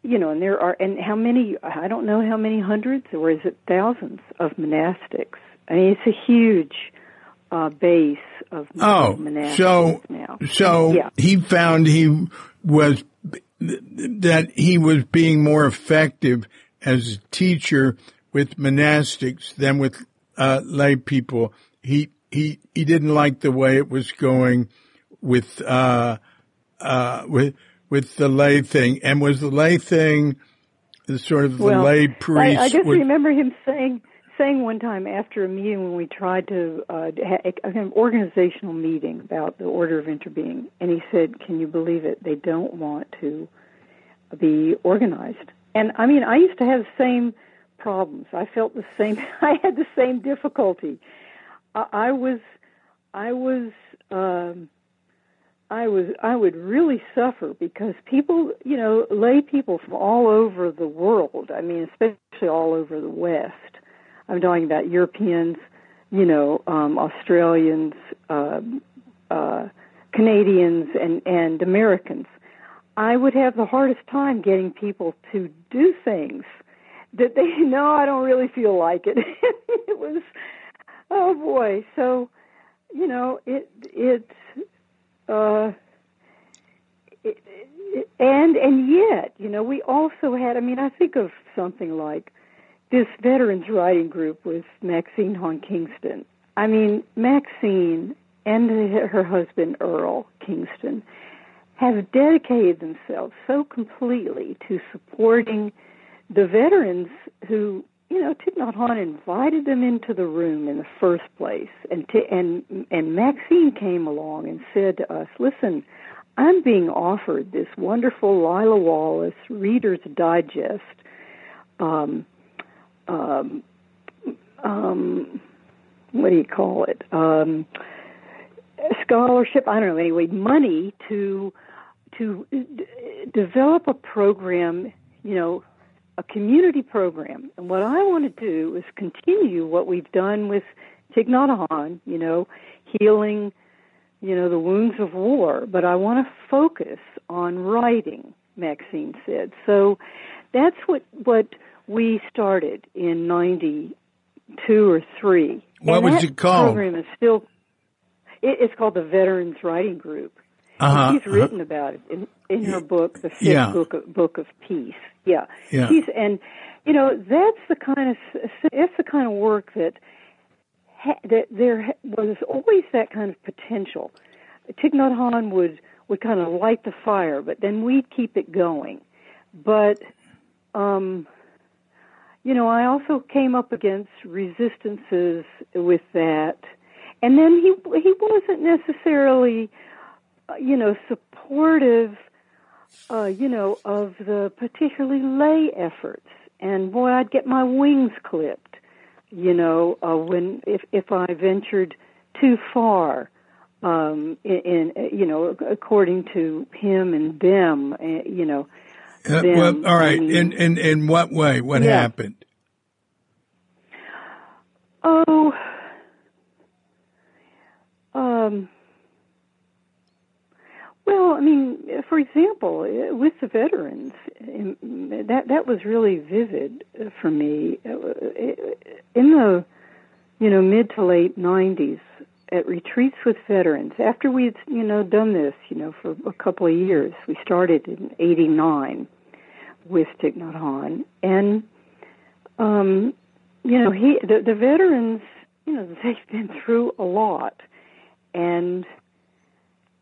you know, and there are, and how many, I don't know how many hundreds, or is it thousands of monastics? I mean, it's a huge uh, base of, oh, monastics so, now. So yeah. he found he was, that he was being more effective as a teacher with monastics than with uh, lay people. He, he, he didn't like the way it was going with, uh, uh, with, with the lay thing. And was the lay thing the sort of the well, lay priest? I, I just remember him saying saying one time after a meeting when we tried to uh, have a kind of organizational meeting about the order of interbeing, and he said, "Can you believe it? They don't want to be organized." And I mean, I used to have the same problems. I felt the same. I had the same difficulty. I, was, I was. Um, I was I would really suffer because people, you know, lay people from all over the world. I mean, especially all over the West. I'm talking about Europeans, you know, um, Australians, uh, uh, Canadians, and and Americans. I would have the hardest time getting people to do things that they know I don't really feel like it. it was, oh boy. So, you know, it it uh, and and yet, you know, we also had. I mean, I think of something like this veterans writing group with Maxine Hong Kingston. I mean, Maxine and her husband Earll Kingston have dedicated themselves so completely to supporting the veterans who you know, Thich Nhat Hanh invited them into the room in the first place, and t- and and Maxine came along and said to us, "Listen, I'm being offered this wonderful Lila Wallace Reader's Digest, um, um, um, what do you call it? Um, scholarship. I don't know. Anyway, money to to d- develop a program. You know." A community program. And what I want to do is continue what we've done with Hanh, you know, healing you know, the wounds of war, but I want to focus on writing, Maxine said. So that's what, what we started in 92 or 3. What and was it called? program is still, it, it's called the Veterans Writing Group. Uh-huh, she's written about it in, in her book, The Fifth Yeah. Book, of, book of Peace. Yeah. Yeah. And, you know, that's the kind of, that's the kind of work that, that there was always that kind of potential. Thich Nhat Hanh would, would kind of light the fire, but then we'd keep it going. But, um, you know, I also came up against resistances with that. And then he, he wasn't necessarily, uh, you know, supportive, uh, you know, of the particularly lay efforts. And boy, I'd get my wings clipped, you know, uh, when if if I ventured too far, um, in, in you know, according to him and them, uh, you know. Uh, them, well, all right. I mean- In in in what way? What Yeah. happened? Oh, um, well, I mean, for example, with the veterans, um, that that was really vivid for me. Uh, In the you know mid to late '90s, at retreats with veterans, after we had you know done this, you know, for a couple of years, we started in '89 with Thich Nhat Hanh, and um, you know, he the, the veterans, you know, they've been through a lot, and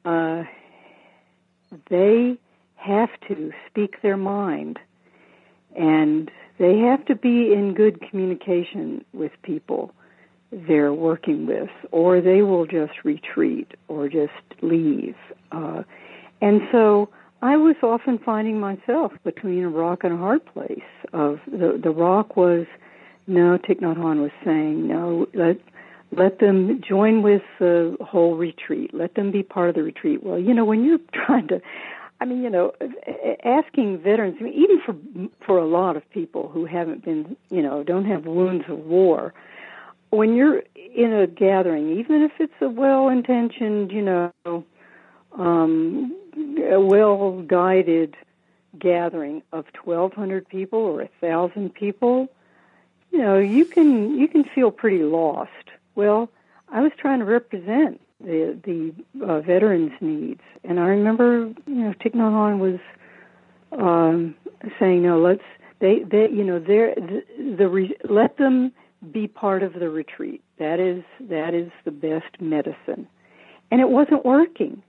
uh, they have to speak their mind, and they have to be in good communication with people they're working with, or they will just retreat or just leave. Uh, and so I was often finding myself between a rock and a hard place. Of the the rock was no, Thich Nhat Hanh was saying no. Let let them join with the whole retreat. Let them be part of the retreat. Well, you know, when you're trying to, I mean, you know, asking veterans, I mean, even for for a lot of people who haven't been, you know, don't have wounds of war, when you're in a gathering, even if it's a well-intentioned, you know, um, a well-guided gathering of 1,200 people or a thousand people, you know, you can you can feel pretty lost. Well, I was trying to represent the the uh, veterans' needs, and I remember, you know, Hanh was um, saying, "No, let's they they you know they're the, the re, let them be part of the retreat. That is that is the best medicine." And it wasn't working.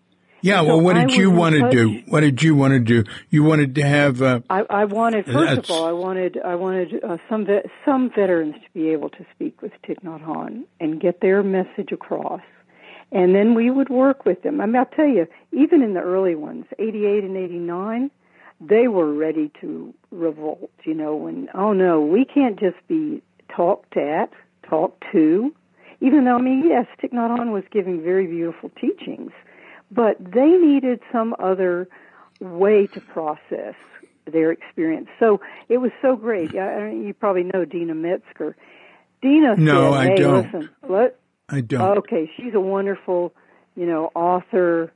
Yeah. So Well, what I did you want to do? What did you want to do? You wanted to have. Uh, I, I wanted, first of all, I wanted, I wanted uh, some ve- some veterans to be able to speak with Thich Nhat Hanh and get their message across, and then we would work with them. I mean, I'll tell you, even in the early ones, '88 and '89, they were ready to revolt. You know, when oh no, we can't just be talked at, talked to. Even though, I mean, yes, Thich Nhat Hanh was giving very beautiful teachings, but they needed some other way to process their experience. So it was so great. I, you probably know Deena Metzger. Deena No, said, I "Hey, don't. listen, let I don't. okay, she's a wonderful, you know, author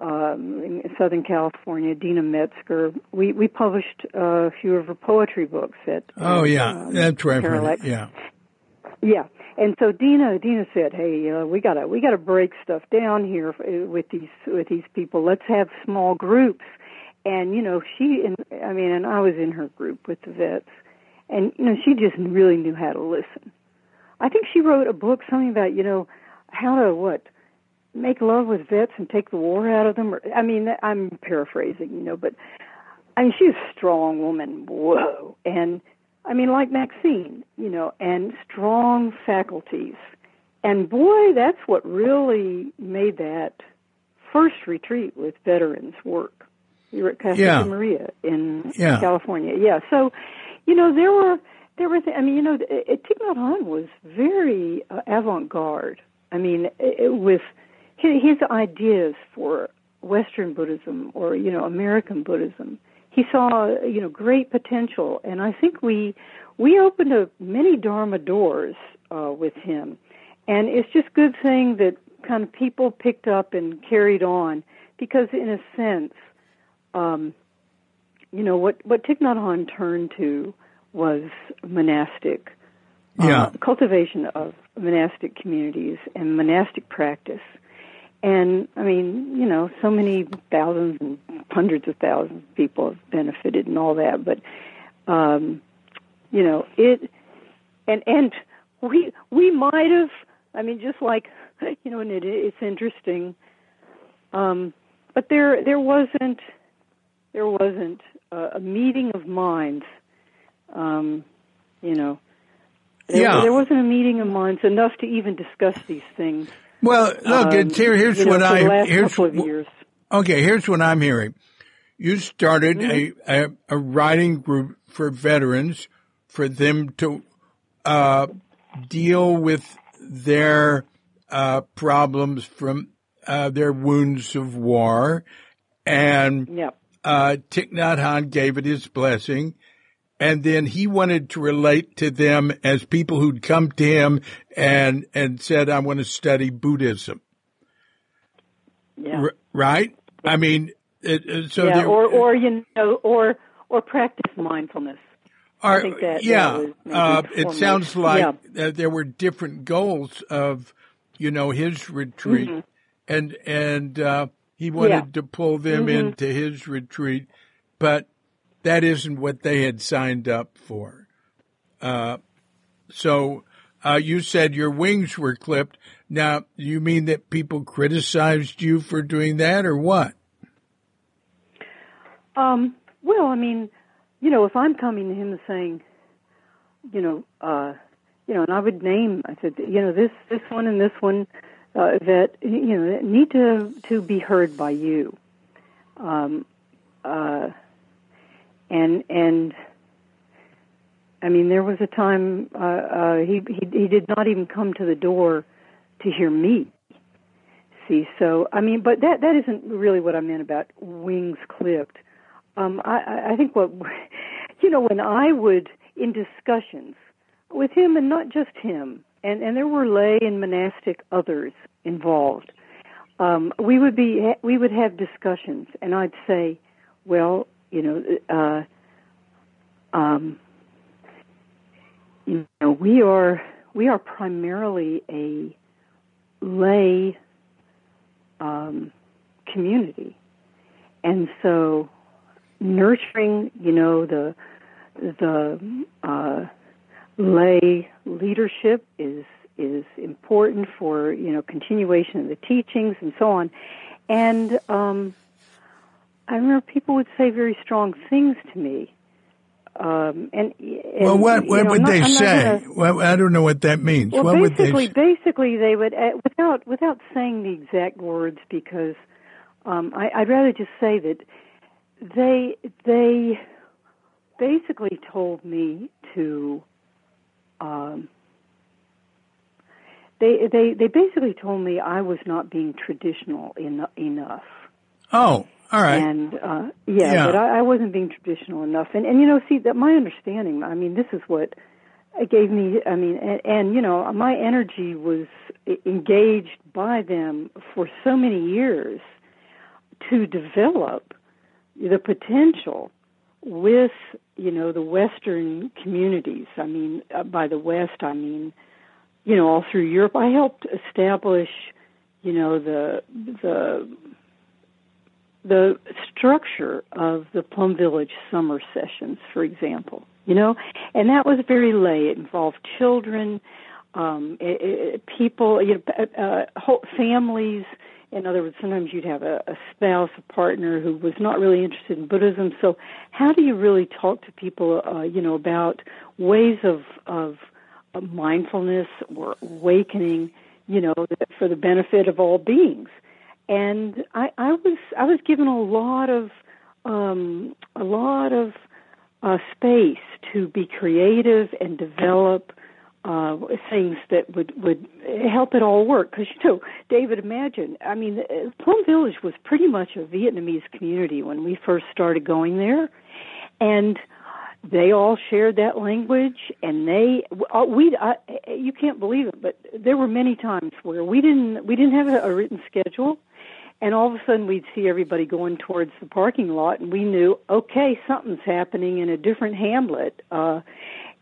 um, in Southern California. Deena Metzger. We we published a few of her poetry books at. oh yeah, um, that's right. Yeah. Yeah, and so Deena Deena said, "Hey, uh, we gotta we gotta break stuff down here uh, with these with these people. Let's have small groups." And you know, she and I mean, and I was in her group with the vets, and you know, she just really knew how to listen. I think she wrote a book, something about you know how to what make love with vets and take the war out of them. Or, I mean, I'm paraphrasing, you know, but I mean, she's a strong woman. Whoa, and I mean, like Maxine, you know, and strong faculties. And boy, that's what really made that first retreat with veterans work. You were at Casa Yeah. Maria in Yeah. California. Yeah. So, you know, there were there were. Th- I mean, you know, Thich Nhat Hanh was very uh, avant-garde. I mean, it, it, with his, his ideas for Western Buddhism or you know American Buddhism, he saw you know great potential, and I think we we opened up many Dharma doors uh, with him, and it's just good thing that kind of people picked up and carried on because, in a sense, um, you know what what Thich Nhat Hanh turned to was monastic uh, yeah. cultivation of monastic communities and monastic practice. And I mean, you know, so many thousands and hundreds of thousands of people have benefited and all that, but um, you know, it and and we we might have. I mean, just like you know, and it, it's interesting. Um, but there there wasn't there wasn't a, a meeting of minds. Um, you know, there, yeah. there wasn't a meeting of minds enough to even discuss these things. Well, look, um, here, here's you know, what I here's okay. Here's what I'm hearing. You started mm-hmm. a, a, a writing group for veterans for them to uh, deal with their uh, problems from uh, their wounds of war, and yep. uh, Thich Nhat Hanh gave it his blessing, and then he wanted to relate to them as people who'd come to him and and said, "I want to study Buddhism." Yeah. R- right? I mean, it, so yeah, there, or or you know, or or practice mindfulness. Are, I think that, yeah, that uh, it sounds like yeah. uh, there were different goals of, you know, his retreat, mm-hmm. and and uh, he wanted yeah. to pull them mm-hmm. into his retreat, but that isn't what they had signed up for. Uh, so uh, you said your wings were clipped. Now, you mean that people criticized you for doing that, or what? Um, well, I mean, you know, if I'm coming to him and saying, you know, uh, you know, and I would name, I said, you know, this this one and this one uh, that you know need to to be heard by you, um, uh, and and I mean, there was a time uh, uh, he he he did not even come to the door to hear me. See, so I mean, but that that isn't really what I meant about wings clipped. Um, I, I think what you know when I would in discussions with him, and not just him, and and there were lay and monastic others involved. Um, we would be we would have discussions, and I'd say, well, you know, uh, um, you know, we are we are primarily a lay um, community, and so nurturing, you know, the the uh, lay leadership is is important for you know continuation of the teachings and so on. And um, I remember people would say very strong things to me. Um, and, and well, what what know, would not, they I'm say? Gonna, well, I don't know what that means. well, what basically, would they? basically, they would uh, without without saying the exact words because um, I, I'd rather just say that they they basically told me to um, they they they basically told me I was not being traditional en- enough. Oh, all right. And uh, yeah, Yeah. but I, I wasn't being traditional enough. And and you know, see that my understanding. I mean, this is what it gave me. I mean, and, and you know, my energy was engaged by them for so many years to develop the potential with you know the Western communities. I mean, uh, by the West, I mean you know all through Europe. I helped establish you know the the the structure of the Plum Village summer sessions, for example. You know, and that was very lay. It involved children, um, it, it, people, you know, uh, whole families. In other words, sometimes you'd have a, a spouse, a partner who was not really interested in Buddhism. So, how do you really talk to people, uh, you know, about ways of of of mindfulness or awakening, you know, for the benefit of all beings? And I, I was I was given a lot of um, a lot of uh, space to be creative and develop uh, things that would would help it all work. Because you know, David, imagine. I mean, Plum Village was pretty much a Vietnamese community when we first started going there, and they all shared that language and they uh, we you can't believe it but there were many times where we didn't we didn't have a written schedule and all of a sudden we'd see everybody going towards the parking lot and we knew okay something's happening in a different hamlet uh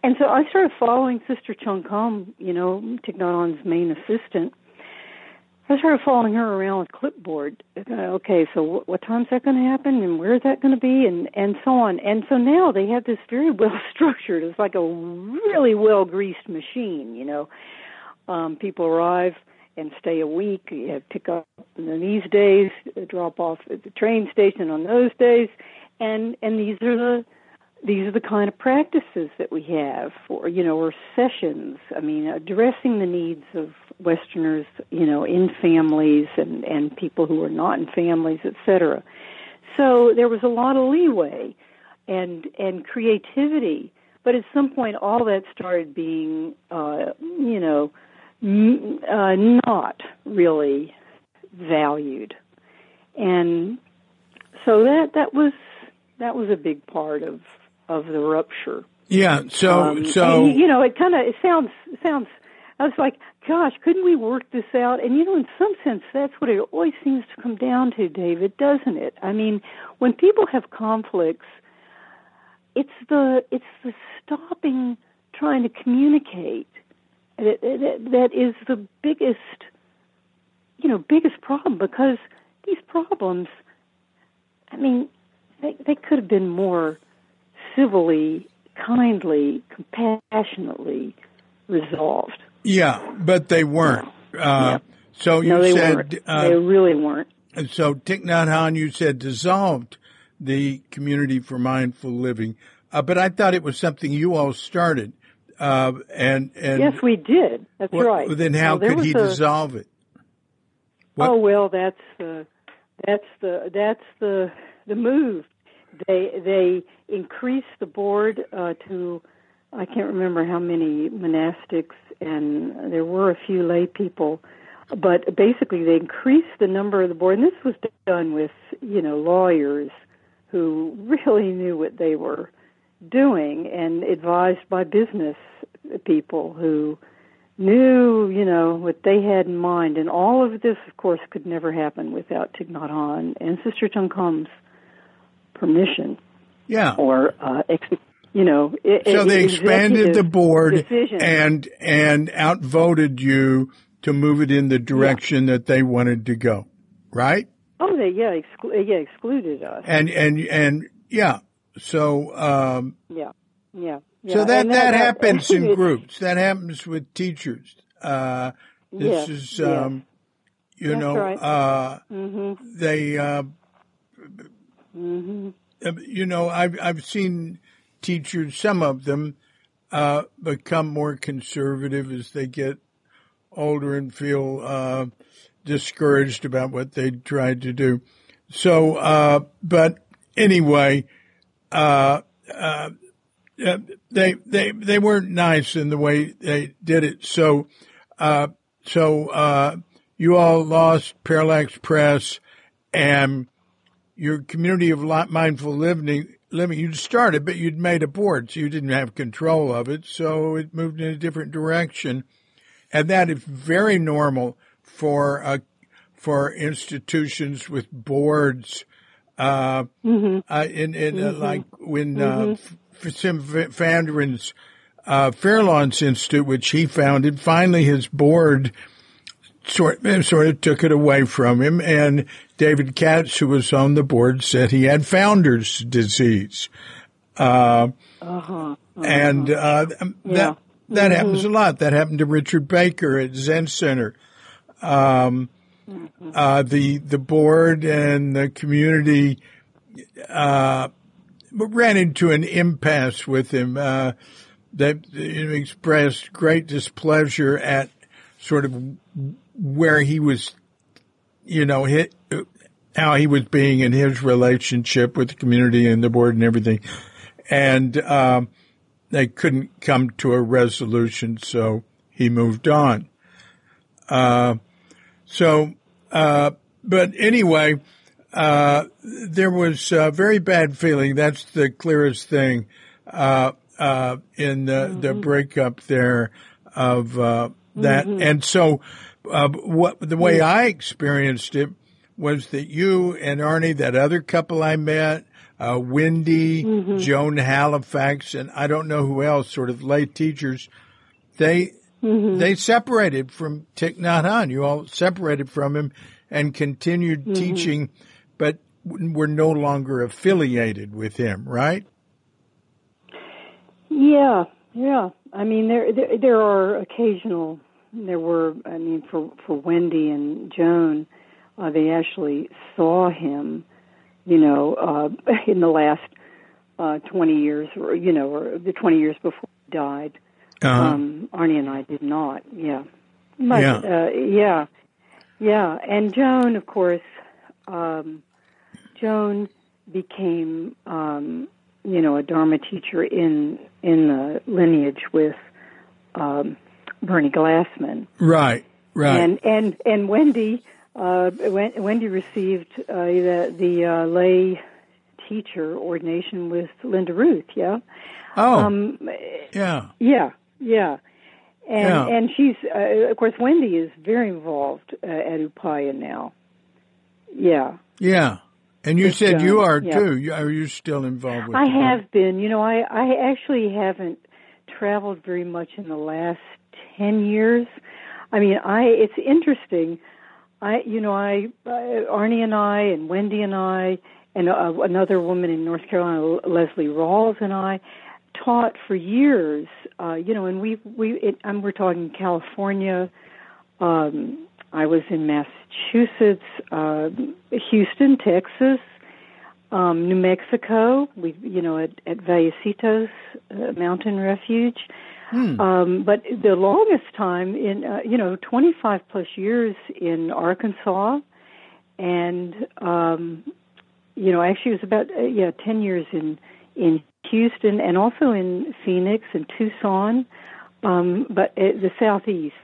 and so I started following Sister Chan Khong, you know, Thich main assistant, I started following her around with clipboard. Uh, okay, so what, what time's that going to happen, and where is that going to be, and and so on. And so now they have this very well structured. It's like a really well greased machine. You know, um, people arrive and stay a week. You have pick up and these days, drop off at the train station on those days, and and these are the these are the kind of practices that we have for you know or sessions i mean addressing the needs of westerners you know in families and and people who are not in families etc so there was a lot of leeway and and creativity but at some point all that started being uh you know uh not really valued and so that that was that was a big part of of the rupture. Yeah. So um, so and, you know it kind of it sounds sounds. I was like, gosh, couldn't we work this out? And you know, in some sense, that's what it always seems to come down to, David, doesn't it? I mean, when people have conflicts, it's the it's the stopping trying to communicate that, is the biggest you know biggest problem because these problems i mean they they could have been more civilly, kindly, compassionately resolved. Yeah, but they weren't. Uh, yeah. So you no, they said weren't. Uh, they really weren't. So Thich Nhat Hanh, you said dissolved the Community for Mindful Living, uh, but I thought it was something you all started. Uh, and and yes, we did. That's well, right. Then how well, could he a, dissolve it? What? Oh well, that's the that's the that's the the move they they increased the board uh, to I can't remember how many monastics, and there were a few lay people, but basically they increased the number of the board. And this was done with you know lawyers who really knew what they were doing, and advised by business people who knew, you know, what they had in mind. And all of this, of course, could never happen without Thich Nhat Hanh and Sister Chan Khong's permission. Yeah. Or uh, ex- you know. so they expanded the board decision. and and outvoted you to move it in the direction yeah. that they wanted to go, right? Oh, they yeah exclu- yeah excluded us. And and and yeah, so um, yeah, yeah. Yeah. So that, that, that, happens in groups. That happens with teachers. Uh, this yeah, is, um, yeah. you That's know, right. uh, mm-hmm. they, uh, Mm-hmm. Uh, you know, I've I've seen teachers, some of them, uh, become more conservative as they get older and feel uh, discouraged about what they tried to do. So, uh, but anyway, uh, uh, they they they weren't nice in the way they did it. So, so you all lost Parallax Press and your community of mindful living, living, you'd started, but you'd made a board, so you didn't have control of it. So it moved in a different direction. And that is very normal for, uh, for institutions with boards, uh, mm-hmm. uh in, in, uh, mm-hmm. like when, mm-hmm. uh, Sim van uh, Farallones Institute, which he founded, finally his board, sort sort of took it away from him. And David Katz, who was on the board, said he had founder's disease. Uh, uh-huh, uh-huh. And uh, yeah. that that mm-hmm. happens a lot. That happened to Richard Baker at Zen Center. Um, mm-hmm. Uh, the the board and the community uh, ran into an impasse with him. Uh, they expressed great displeasure at sort of where he was, you know, hit, how he was being in his relationship with the community and the board and everything. And, um, they couldn't come to a resolution, so he moved on. Uh, so, uh, but anyway, uh, there was a very bad feeling. That's the clearest thing uh, uh, in the Mm-hmm. the breakup there of uh, that, and so uh, what the way I experienced it was that you and Arnie, that other couple I met, uh, Wendy, Mm-hmm. Joan Halifax, and I don't know who else, sort of lay teachers, they Mm-hmm. they separated from Thich Nhat Hanh. You all separated from him and continued Mm-hmm. teaching, but were no longer affiliated with him, right? Yeah, yeah. I mean, there there, there are occasional. There were. I mean, for for Wendy and Joan, uh, they actually saw him. You know, uh, in the last uh, twenty years, or you know, or the twenty years before he died. Uh-huh. Um, Arnie and I did not. Yeah. But, Yeah. Uh, yeah. Yeah. And Joan, of course, um, Joan became, um, you know, a Dharma teacher in in the lineage with um, Bernie Glassman, Right, right. and and and Wendy. Uh, Wendy received uh, the the uh, lay teacher ordination with Linda Ruth. Yeah. oh, Um, yeah, yeah, yeah. And Yeah. and she's uh, of course Wendy is very involved uh, at Upaya now. Yeah. yeah. And you With said you are yeah. too. You- Are you still involved with? I have been. You know, I I actually haven't traveled very much in the last 10 years. I mean, I it's interesting. I you know, I uh, Arnie and I and Wendy and I and uh, another woman in North Carolina, Leslie Rawls and I taught for years. Uh, you know, and we we it, and we're talking California. Um, I was in Massachusetts, uh, Houston, Texas, um, New Mexico. We, you know, at, at Vallecitos uh, Mountain Refuge. Um, but the longest time in, uh, you know, 25 plus years in Arkansas, and um, you know, actually it was about uh, yeah, 10 years in in Houston and also in Phoenix and Tucson. Um, but at the southeast,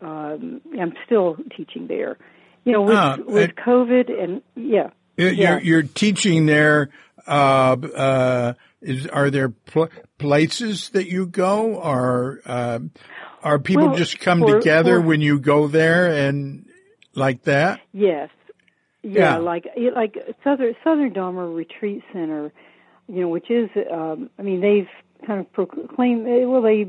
um, I'm still teaching there. You know, with, Ah, with and- COVID and yeah, You're, Yeah. you're teaching there. Uh, uh, is are there pl- places that you go, or uh, are people Well, just come for- together for- when you go there and like that? Yes. Yeah. Yeah, like like Southern Southern Dharma Retreat Center, you know, which is um I mean they've kind of proclaimed eh, well they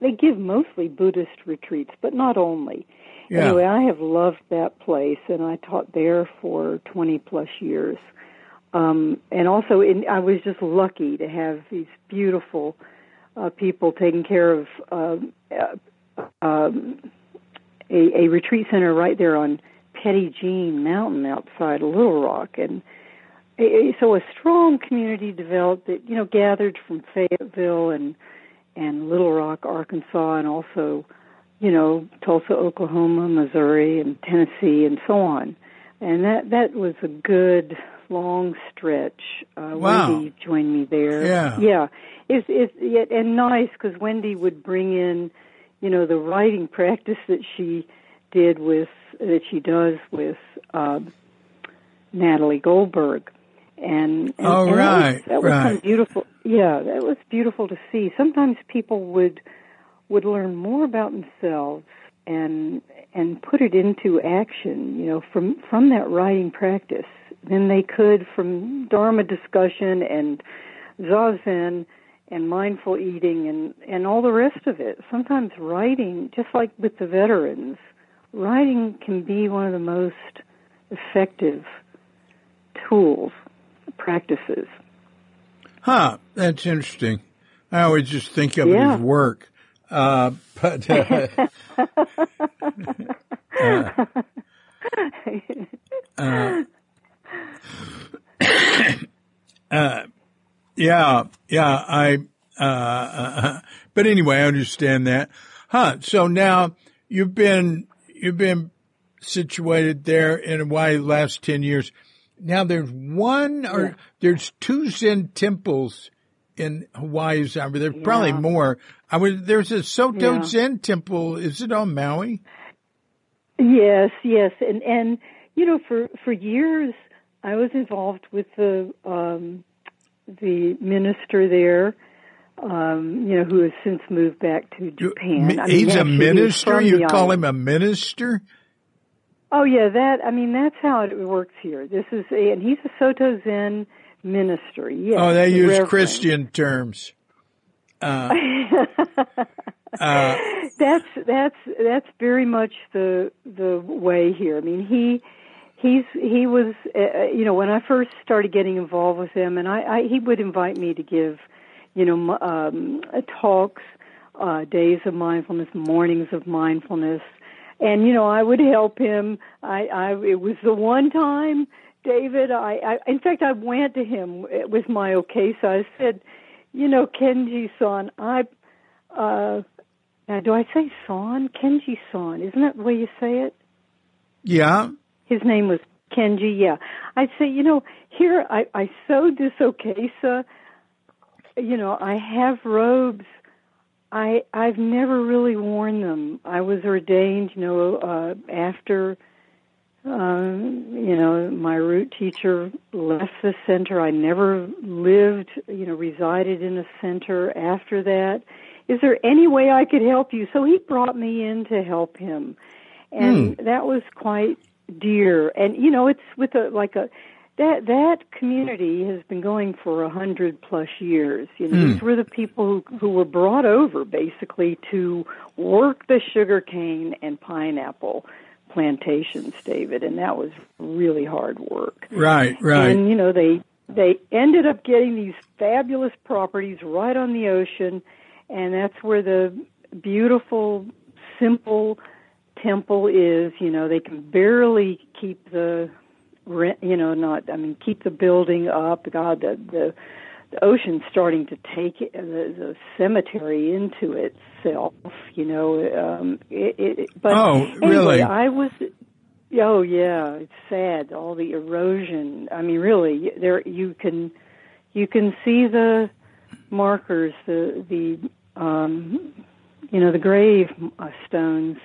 they give mostly Buddhist retreats, but not only. Yeah. Anyway, I have loved that place and I taught there for 20 plus years. Um and also in I was just lucky to have these beautiful uh people taking care of um uh, um a, a retreat center right there on Petit Jean Mountain outside Little Rock, and a- so a strong community developed that you know gathered from Fayetteville and and Little Rock, Arkansas, and also you know Tulsa, Oklahoma, Missouri, and Tennessee, and so on. And that that was a good long stretch. Uh, Wow. Wendy joined me there. Yeah. yeah. It's it's yet and nice because Wendy would bring in, you know, the writing practice that she did with that she does with um, Natalie Goldberg, and, and Oh, and right, that was, that was right. beautiful. Yeah, that was beautiful to see. Sometimes people would would learn more about themselves and and put it into action, you know, from from that writing practice than they could from Dharma discussion and zazen and mindful eating and and all the rest of it. Sometimes writing, just like with the veterans, writing can be one of the most effective tools, practices. Huh? That's interesting. I always just think of it as work, uh, but uh, yeah, yeah. I. Uh, uh, but anyway, I understand that. Huh? So now you've been you've been situated there in Hawaii the last ten years. Now there's one or Yeah. there's two Zen temples in Hawaii. But there's probably more. I was there's a Soto Yeah. Zen temple. Is it on Maui? Yes, yes, and and you know for for years I was involved with the um, the minister there. Um, you know, who has since moved back to Japan. I mean, he's a minister. You call him a minister? Oh yeah, that. I mean, that's how it works here. This is, a, and he's a Soto Zen minister. Yes. Oh, they use Reverend. Christian terms. Uh, uh, that's that's that's very much the the way here. I mean, he he's he was uh, uh, you know when I first started getting involved with him, and I, I he would invite me to give you know um, talks, uh, days of mindfulness, mornings of mindfulness, and you know I would help him. I, I it was the one time, David. I, I in fact I went to him with my okay, so I said, you know Kenji-san, I. uh now, do I say Son? Kenji Son. Isn't that the way you say it? Yeah. His name was Kenji, yeah. I'd say, you know, here I, I sewed this okesa. You know, I have robes. I I've never really worn them. I was ordained, you know, uh, after um, you know, my root teacher left the center. I never lived, you know, resided in a center after that is there any way I could help you? So he brought me in to help him. And hmm. that was quite dear. And you know, it's with a like a that that community has been going for a hundred plus years. You know, hmm. these were the people who who were brought over basically to work the sugar cane and pineapple plantations, David, and that was really hard work. Right, right. And you know, they they ended up getting these fabulous properties right on the ocean and that's where the beautiful, simple temple is. You know, they can barely keep the. You know, not I mean, keep the building up. God, the the, the ocean's starting to take it, the, the cemetery into itself. You know, um, it, it, but oh, anyway, really? I was. Oh yeah, it's sad. All the erosion. I mean, really, there you can you can see the markers, the the um, you know the grave uh, stones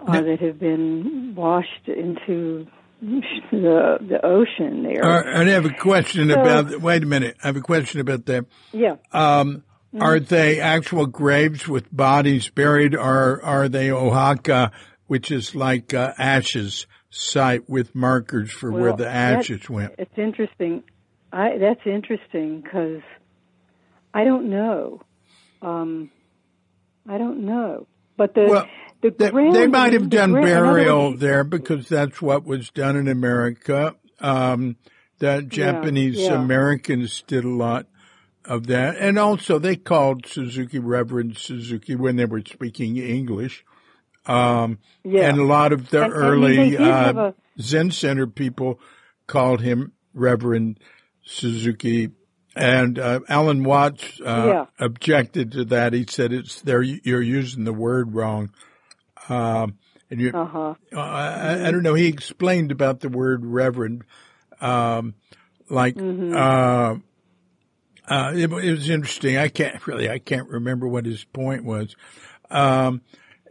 uh, that have been washed into the the ocean there. Uh, I have a question so, about. Wait a minute. I have a question about that. Yeah. Um, mm-hmm. Are they actual graves with bodies buried, or are they ohaka, which is like uh, ashes site with markers for well, where the ashes went? It's interesting. I that's interesting because I don't know. Um, I don't know, but the well, the they, they might have done burial there because that's what was done in America. Um, that Japanese yeah, yeah. Americans did a lot of that, and also they called Suzuki Reverend Suzuki when they were speaking English. Um, yeah. and a lot of the and, early uh, a... Zen Center people called him Reverend Suzuki and uh, Alan Watts uh, yeah. objected to that. He said it's there. You're using the word wrong. Um, and you, uh-huh. uh, I, I, don't know. He explained about the word reverend, um, like mm-hmm. Uh, uh, it, it, was interesting. I can't really. I can't remember what his point was. Um,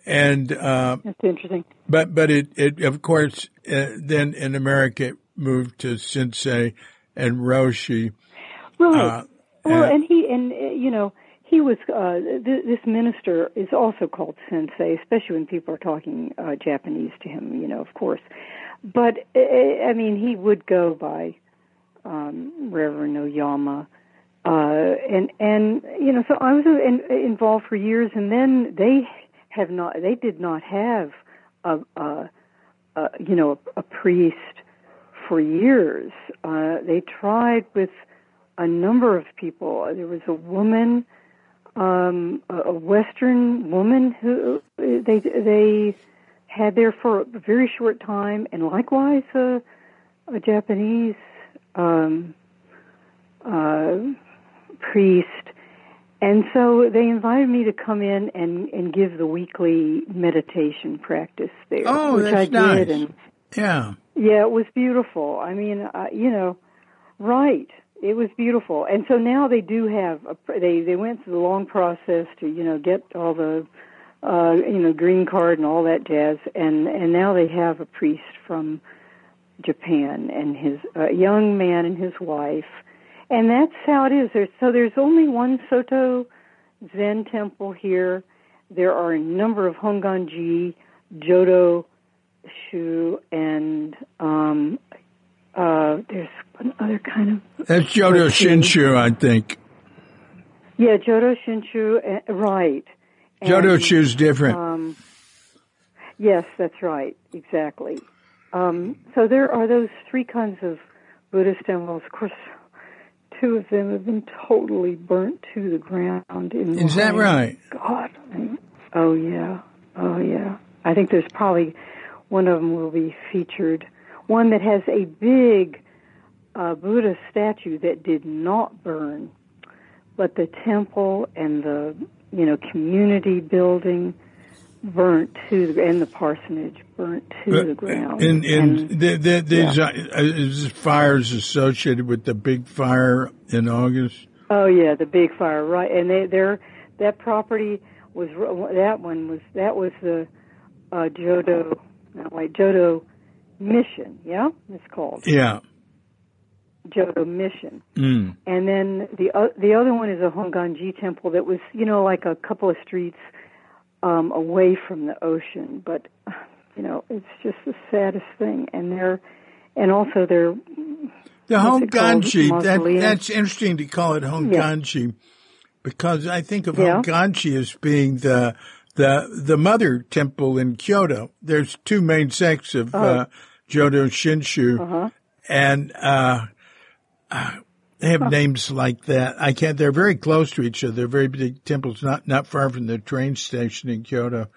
and uh, that's interesting. But but it, it of course uh, then in America it moved to Sensei and Roshi Right. Uh, well, and he and uh, you know he was uh, th- this minister is also called sensei, especially when people are talking uh, Japanese to him. You know, of course. But uh, I mean, he would go by um, Reverend Oyama. Uh, and and you know, so I was in, involved for years, and then they have not, they did not have a, a, a you know, a, a priest for years. Uh, they tried with a number of people. There was a woman, um, a Western woman who they they had there for a very short time, and likewise a, a Japanese um, uh, priest. And so they invited me to come in and, and give the weekly meditation practice there, oh, which I nice. did. And yeah, yeah, it was beautiful. I mean, uh, you know, right it was beautiful. And so now they do have a, they they went through the long process to you know get all the uh, you know green card and all that jazz, and and now they have a priest from Japan and his uh, young man and his wife, and that's how it is. There's, so there's only one Soto Zen temple here. There are a number of Honganji, Jodo, Shu, and um, uh, there's another kind of. That's Jodo Shinshu, I think. Yeah, Jodo Shinshu, uh, right. Jodo Shu's different. Um, yes, that's right, exactly. Um, so there are those three kinds of Buddhist temples. Of course, two of them have been totally burnt to the ground. In Is that right? God. Oh yeah. Oh yeah. I think there's probably one of them will be featured. One that has a big uh, Buddha statue that did not burn, but the temple and the you know community building burnt to the and the parsonage burnt to the ground. And, and, and the, the, yeah. uh, is fires associated with the big fire in August. Oh yeah, the big fire, right? And they they're that property was that one was that was the uh, Jodo, not wait, Jodo Mission. Yeah, it's called. Yeah. Jodo Mission. Mm. And then the uh, the other one is a Honganji temple that was you know like a couple of streets um, away from the ocean, but you know it's just the saddest thing. And they're and also they're the Honganji. That, that's interesting to call it Honganji. Yeah because I think of yeah. Honganji as being the the the mother temple in Kyoto. There's two main sects of oh. uh, Jodo Shinshu, uh-huh. and uh, uh, they have huh. names like that. I can't. They're very close to each other. They're very big temples, not not far from the train station in Kyoto.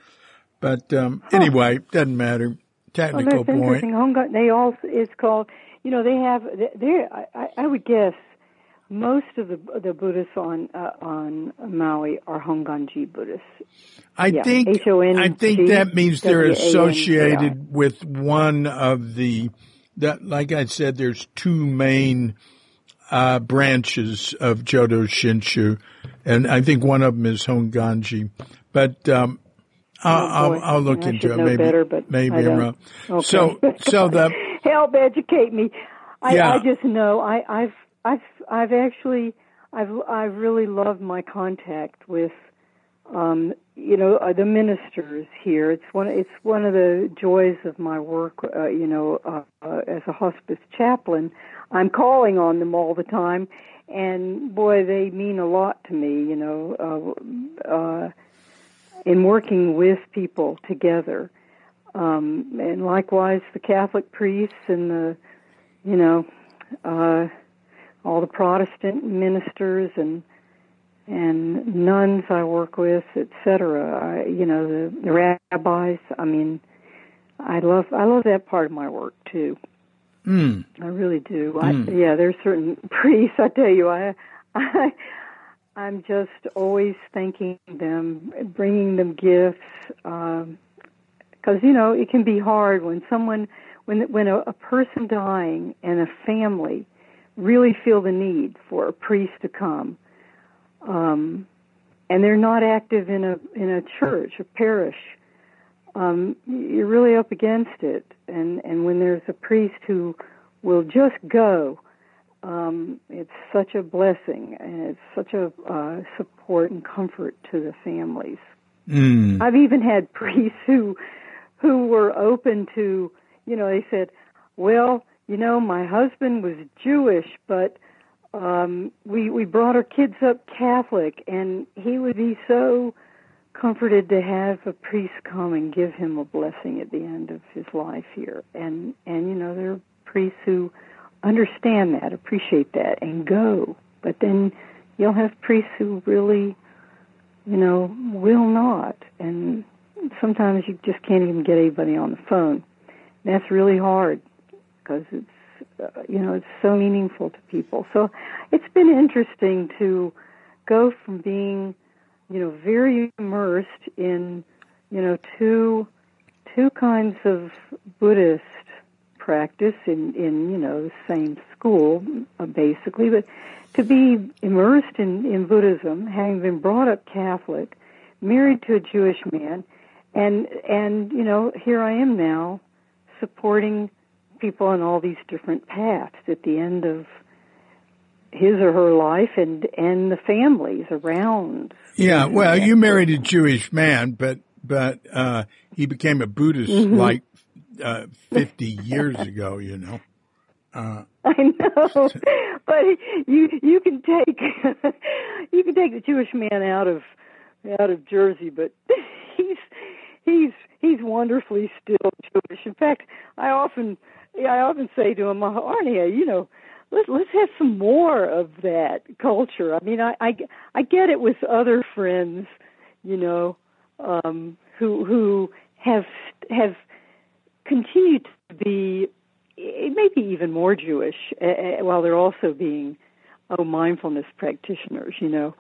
But um, huh. anyway, doesn't matter. Technical well, point. Hongan, they all it's called. You know, they have. They, I, I would guess most of the the Buddhists on uh, on Maui are Honganji Buddhists. I yeah. think H-O-N-G, I think that means they're associated with one of the that like I said there's two main uh, branches of Jodo Shinshu and I think one of them is Honganji. But um, I'll, oh I'll, I'll, look into it. Maybe better, but maybe I'm wrong. Okay. So so the help educate me. I, yeah. I just know I, I've I've I've actually I've I've really loved my contact with um, you know uh, the ministers here. It's one it's one of the joys of my work. Uh, you know, uh, uh, as a hospice chaplain, I'm calling on them all the time, and boy, they mean a lot to me. You know, uh, uh, in working with people together, um, and likewise the Catholic priests and the you know. Uh, all the Protestant ministers and and nuns I work with, etc. You know, the, the rabbis. I mean, I love I love that part of my work too. Mm. I really do. Mm. I, hmm. yeah, there's certain priests. I tell you, I, I, I'm just always thanking them, bringing them gifts, because um, you know it can be hard when someone, when when a, a person dying and a family really feel the need for a priest to come. Um, and they're not active in a in a church, a parish. Um, you're really up against it, and and when there's a priest who will just go, um, it's such a blessing, and it's such a uh, support and comfort to the families. Mm. I've even had priests who who were open to, you know, they said, "Well, you know, my husband was Jewish, but um, we we brought our kids up Catholic, and he would be so comforted to have a priest come and give him a blessing at the end of his life here. And and you know, there are priests who understand that, appreciate that, and go. But then you'll have priests who really, you know, will not, and sometimes you just can't even get anybody on the phone. That's really hard because it's uh, you know it's so meaningful to people. So it's been interesting to go from being you know very immersed in you know two two kinds of Buddhist practice in in you know the same school uh, basically, but to be immersed in in Buddhism, having been brought up Catholic, married to a Jewish man, and and you know here I am now supporting people on all these different paths at the end of his or her life and and the families around. Yeah, well, you married a Jewish man, but but uh, he became a Buddhist mm-hmm. like uh, fifty years ago. You know. Uh, I know, but you you can take you can take the Jewish man out of out of Jersey, but he's he's he's wonderfully still Jewish. In fact, I often I often say to him, Arnie, you know, let's let's have some more of that culture. I mean, I I, I get it with other friends, you know, um, who who have have continued to be maybe even more Jewish uh, while they're also being oh mindfulness practitioners, you know.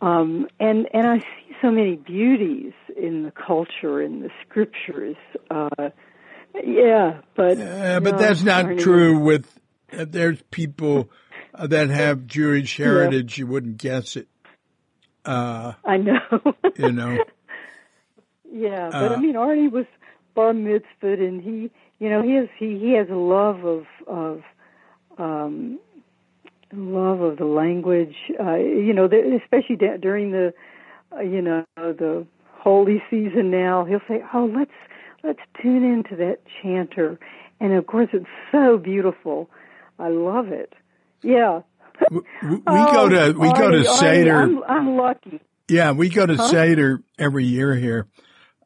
Um, and and I see so many beauties in the culture in the scriptures. Uh, yeah, but uh, but no, that's not true with uh, there's people uh, that have Jewish heritage. Yeah. You wouldn't guess it. Uh, I know. you know. Yeah, but I uh, mean, Arnie was bar mitzvah, and he, you know, he has he he has a love of of um, love of the language. Uh, you know, especially during the, uh, you know, the holy season. Now he'll say, "Oh, let's let's tune into that chanter," and of course, it's so beautiful. I love it. Yeah. We, we oh, go to we go to Seder. I'm, I'm, lucky. Yeah, we go to huh? Seder every year here.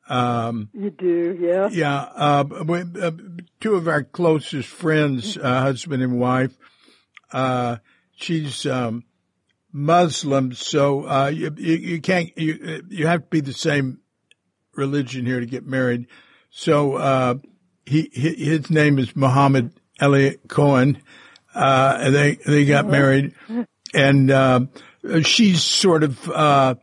Um, you do, yeah. Yeah. Uh, we, uh, two of our closest friends, uh, husband and wife. Uh, she's um, Muslim, so uh, you, you, you can't you you have to be the same religion here to get married. So uh, he his name is Muhammad Elliot Cohen. Uh, and they, they got uh-huh. married and, uh, she's sort of, uh,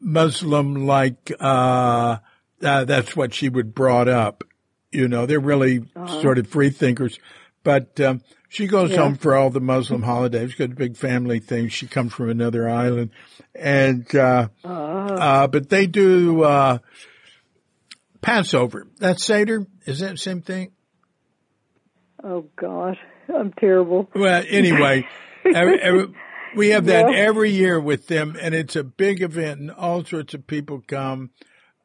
Muslim like, uh, uh, that's what she would brought up. You know, they're really uh-huh. sort of free thinkers, but, um, she goes yeah. home for all the Muslim holidays. She's got a big family thing. She comes from another island and, uh, uh-huh. uh, but they do, uh, Passover. That's Seder. Is that the same thing? Oh God, I'm terrible. Well, anyway, every, every, we have that yeah. every year with them, and it's a big event, and all sorts of people come.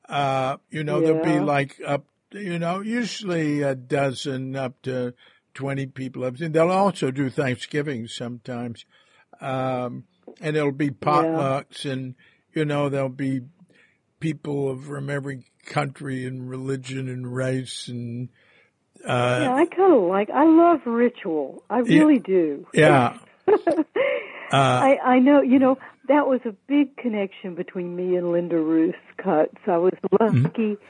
Uh, you know, yeah. there'll be like up, you know, usually a dozen up to twenty people up. And they'll also do Thanksgiving sometimes, um, and it'll be potlucks, yeah. and you know, there'll be people from every country and religion and race and uh, yeah, I kind of like. I love ritual. I really yeah, do. Yeah. uh, I I know. You know that was a big connection between me and Linda Ruth Cutts. I was lucky. Mm-hmm.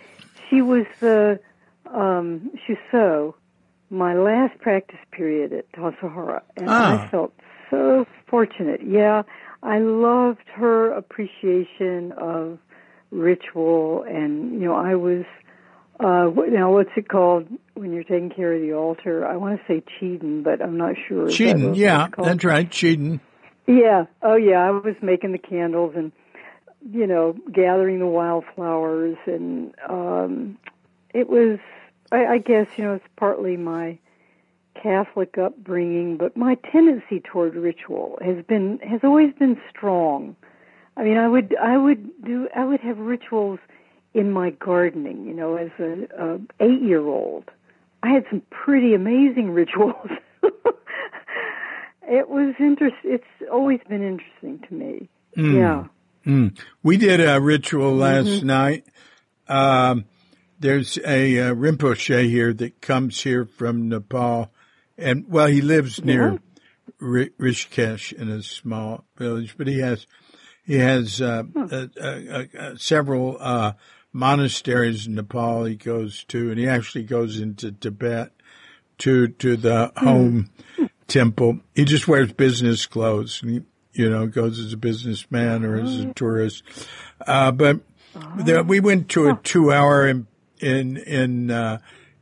She was the um, she so my last practice period at Tassajara, and ah. I felt so fortunate. Yeah, I loved her appreciation of ritual, and you know I was uh, now, what's it called when you're taking care of the altar? I want to say chiden, but I'm not sure. chiden, yeah, that's right, chiden. Yeah, oh yeah, I was making the candles and, you know, gathering the wildflowers, and um, it was, I, I guess, you know, it's partly my Catholic upbringing, but my tendency toward ritual has been has always been strong. I mean, I would I would do I would have rituals in my gardening, you know, as a, a eight year old. I had some pretty amazing rituals. it was interest. It's always been interesting to me. Mm. Yeah. Mm. We did a ritual last mm-hmm. night. Um, there's a uh, Rinpoche here that comes here from Nepal, and well, he lives near yeah. Rishikesh in a small village, but he has he has uh, huh. several uh, monasteries in Nepal he goes to, and he actually goes into Tibet to to the hmm. home temple. He just wears business clothes. And he, you know, goes as a businessman or as a tourist. Uh, but the, we went to a two hour in in, in uh,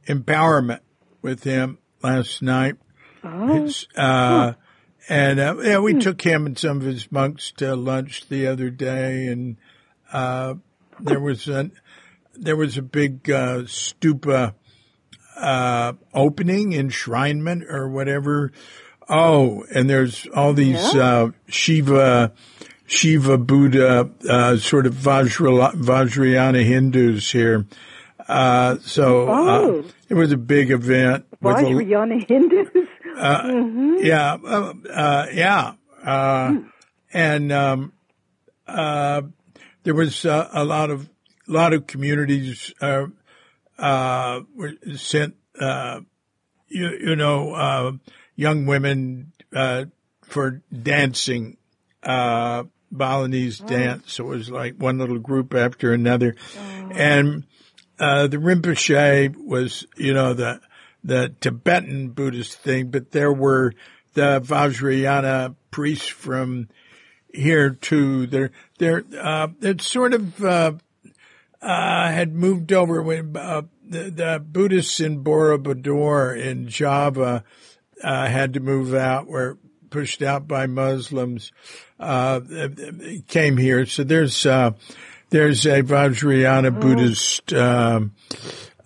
empowerment with him last night. Oh. Uh, and uh, yeah, we hmm. took him and some of his monks to lunch the other day, and uh, there was a there was a big uh, stupa uh, opening, enshrinement, or whatever Oh, and there's all these yeah. uh, Shiva, Shiva Buddha, uh, sort of Vajra, Vajrayana Hindus here. Uh, so oh. it was a big event. Vajrayana Hindus. Uh, mm-hmm. Yeah, uh, yeah, hmm. and um, there was a lot of a lot of communities were sent. you, you know young women uh, for dancing, uh, Balinese oh. dance. So it was like one little group after another. Oh. And uh, the Rinpoche was, you know, the the Tibetan Buddhist thing, but there were the Vajrayana priests from here too. They're, they're, uh, it sort of, uh, uh, had moved over when, uh, the, the Buddhists in Borobudur in Java, uh, had to move out, were pushed out by Muslims, uh, came here. So there's, uh, there's a Vajrayana oh. Buddhist, um,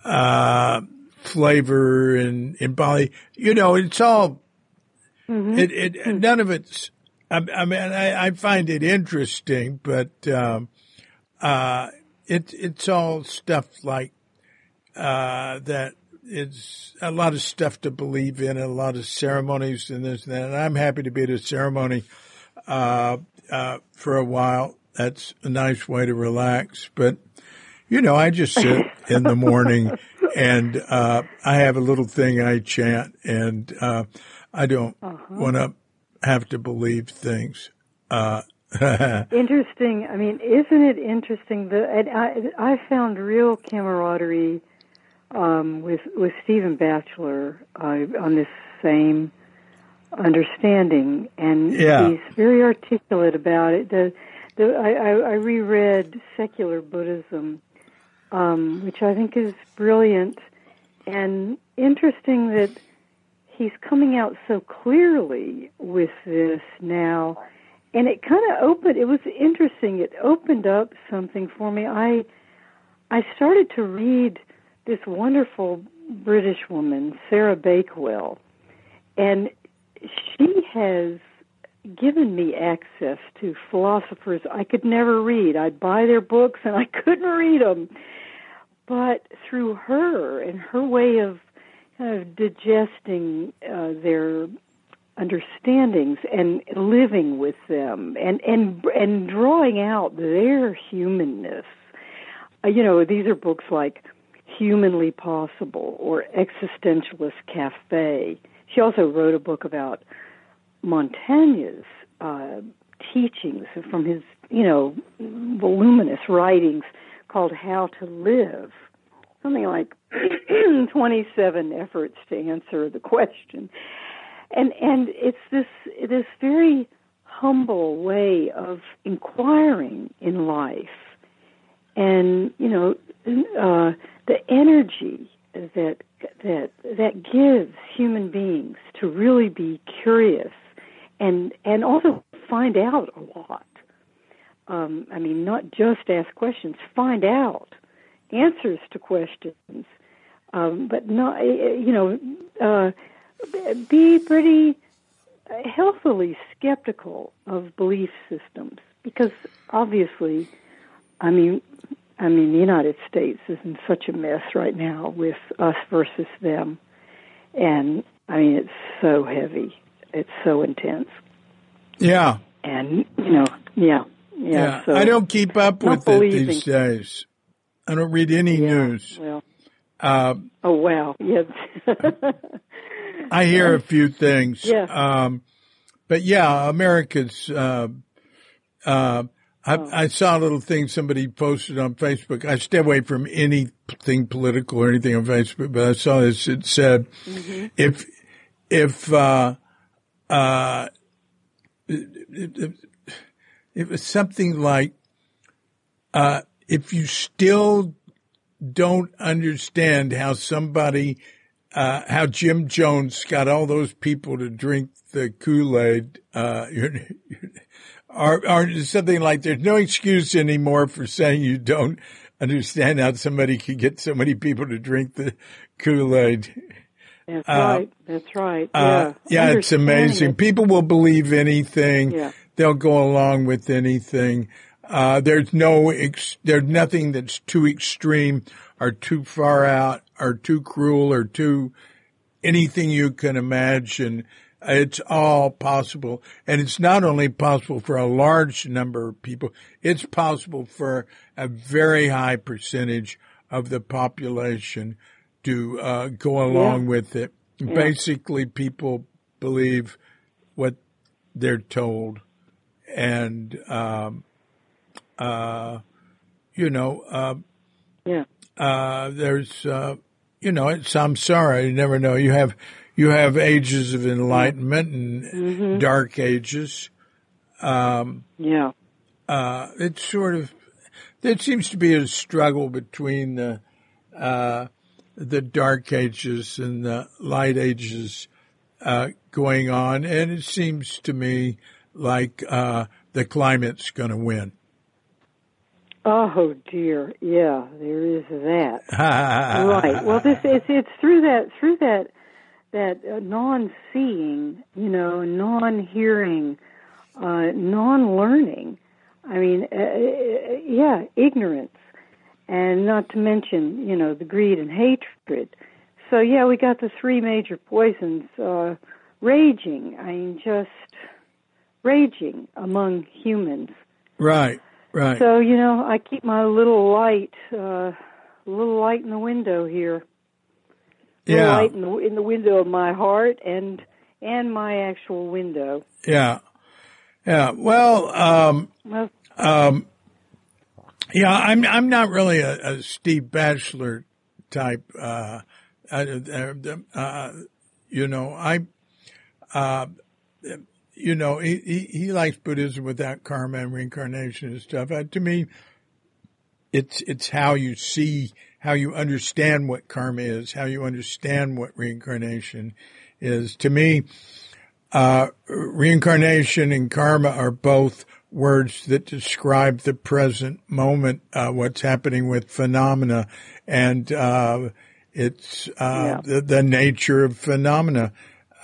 uh, flavor in, in Bali. You know, it's all, mm-hmm. it, it, mm-hmm. none of it's, I, I mean, I, I, find it interesting, but, um, uh, it, it's all stuff like, uh, that it's a lot of stuff to believe in, and a lot of ceremonies and this and that. And I'm happy to be at a ceremony uh, uh, for a while. That's a nice way to relax. But you know, I just sit in the morning and uh, I have a little thing I chant, and uh, I don't uh-huh. want to have to believe things. Uh, interesting. I mean, isn't it interesting? that I I found real camaraderie um, with with Stephen Batchelor uh, on this same understanding, and yeah. he's very articulate about it. The, the I, I, I reread Secular Buddhism, um, which I think is brilliant and interesting that he's coming out so clearly with this now. And it kind of opened. It was interesting. It opened up something for me. I I started to read this wonderful British woman, Sarah Bakewell, and she has given me access to philosophers I could never read. I'd buy their books and I couldn't read them. But through her and her way of kind of digesting uh, their understandings and living with them and and and drawing out their humanness. Uh, you know, these are books like Humanly Possible or Existentialist Cafe. She also wrote a book about Montaigne's uh, teachings from his, you know, voluminous writings called How to Live. Something like 27 efforts to answer the question. And and it's this this very humble way of inquiring in life. And, you know, uh, the energy that that that gives human beings to really be curious and and also find out a lot. Um, I mean, not just ask questions, find out answers to questions, um, but not you know uh, be pretty healthily skeptical of belief systems because obviously, I mean, I mean, the United States is in such a mess right now with us versus them. And I mean, it's so heavy. It's so intense. Yeah. And, you know, yeah. Yeah. yeah. So I don't keep up with it these days. I don't read any yeah, news. Well. Uh, oh, wow. Yes. I hear a few things. Yeah. Um, but yeah, America's, uh, uh, I, oh. I, saw a little thing somebody posted on Facebook. I stay away from anything political or anything on Facebook, but I saw this. It said, mm-hmm. if, if, uh, uh, it, was something like, uh, if you still don't understand how somebody, uh, how Jim Jones got all those people to drink the Kool-Aid, uh, you're, you're or, or something like there's no excuse anymore for saying you don't understand how somebody could get so many people to drink the Kool-Aid. That's uh, right. That's right. Uh, yeah. yeah, it's amazing. It. People will believe anything. Yeah. They'll go along with anything. Uh, there's no, ex- there's nothing that's too extreme or too far out or too cruel or too anything you can imagine. It's all possible. And it's not only possible for a large number of people, it's possible for a very high percentage of the population to uh, go along yeah. with it. Yeah. Basically, people believe what they're told. And, um, uh, you know, uh, yeah. Uh, there's, uh, you know, it's samsara. You never know. You have you have ages of enlightenment and mm-hmm. dark ages. Um, yeah. Uh, it's sort of there seems to be a struggle between the uh, the dark ages and the light ages uh, going on, and it seems to me like uh, the climate's going to win. Oh dear, yeah, there is that. right. Well, this it's it's through that through that that uh, non-seeing, you know, non-hearing, uh, non-learning. I mean, uh, uh, yeah, ignorance, and not to mention, you know, the greed and hatred. So yeah, we got the three major poisons uh, raging. I mean, just raging among humans. Right. Right. So you know, I keep my little light, uh, little light in the window here. Yeah. Light in the, in the window of my heart and and my actual window. Yeah. Yeah. Well, um, well, um, yeah, I'm I'm not really a, a Steve Batchelor type. Uh, uh, uh, you know, I, uh, you know, he, he, he likes Buddhism without karma and reincarnation and stuff. Uh, to me, it's it's how you see, how you understand what karma is, how you understand what reincarnation is. To me, uh, reincarnation and karma are both words that describe the present moment, uh, what's happening with phenomena, and uh, it's uh, yeah. the, the nature of phenomena.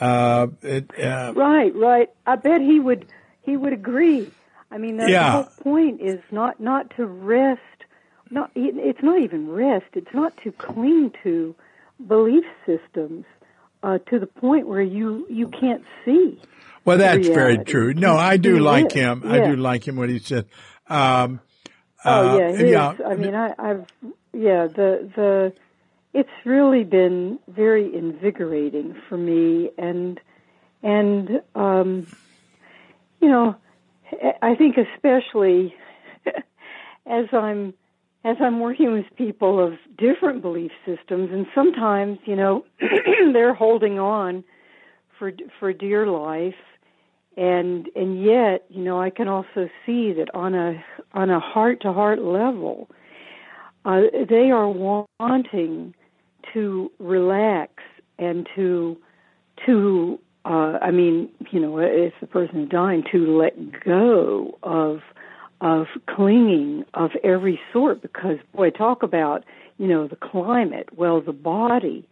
Uh, it, uh, right, right. I bet he would he would agree. I mean, the, yeah. whole point is not not to rest. Not it's not even rest. It's not to cling to belief systems uh, to the point where you you can't see. Well, that's reality. very true. No, I do like him. Yeah. I do like him What he said. Um, oh yeah, uh, yeah. I mean, I, I've yeah the the it's really been very invigorating for me and and um you know i think especially as i'm as i'm working with people of different belief systems and sometimes you know they're holding on for for dear life. And and yet you know i can also see that on a on a heart to heart level uh, they are wanting to relax and to to uh, I mean, you know, if the person is dying, to let go of of clinging of every sort. Because boy, talk about you know the climate. Well, the body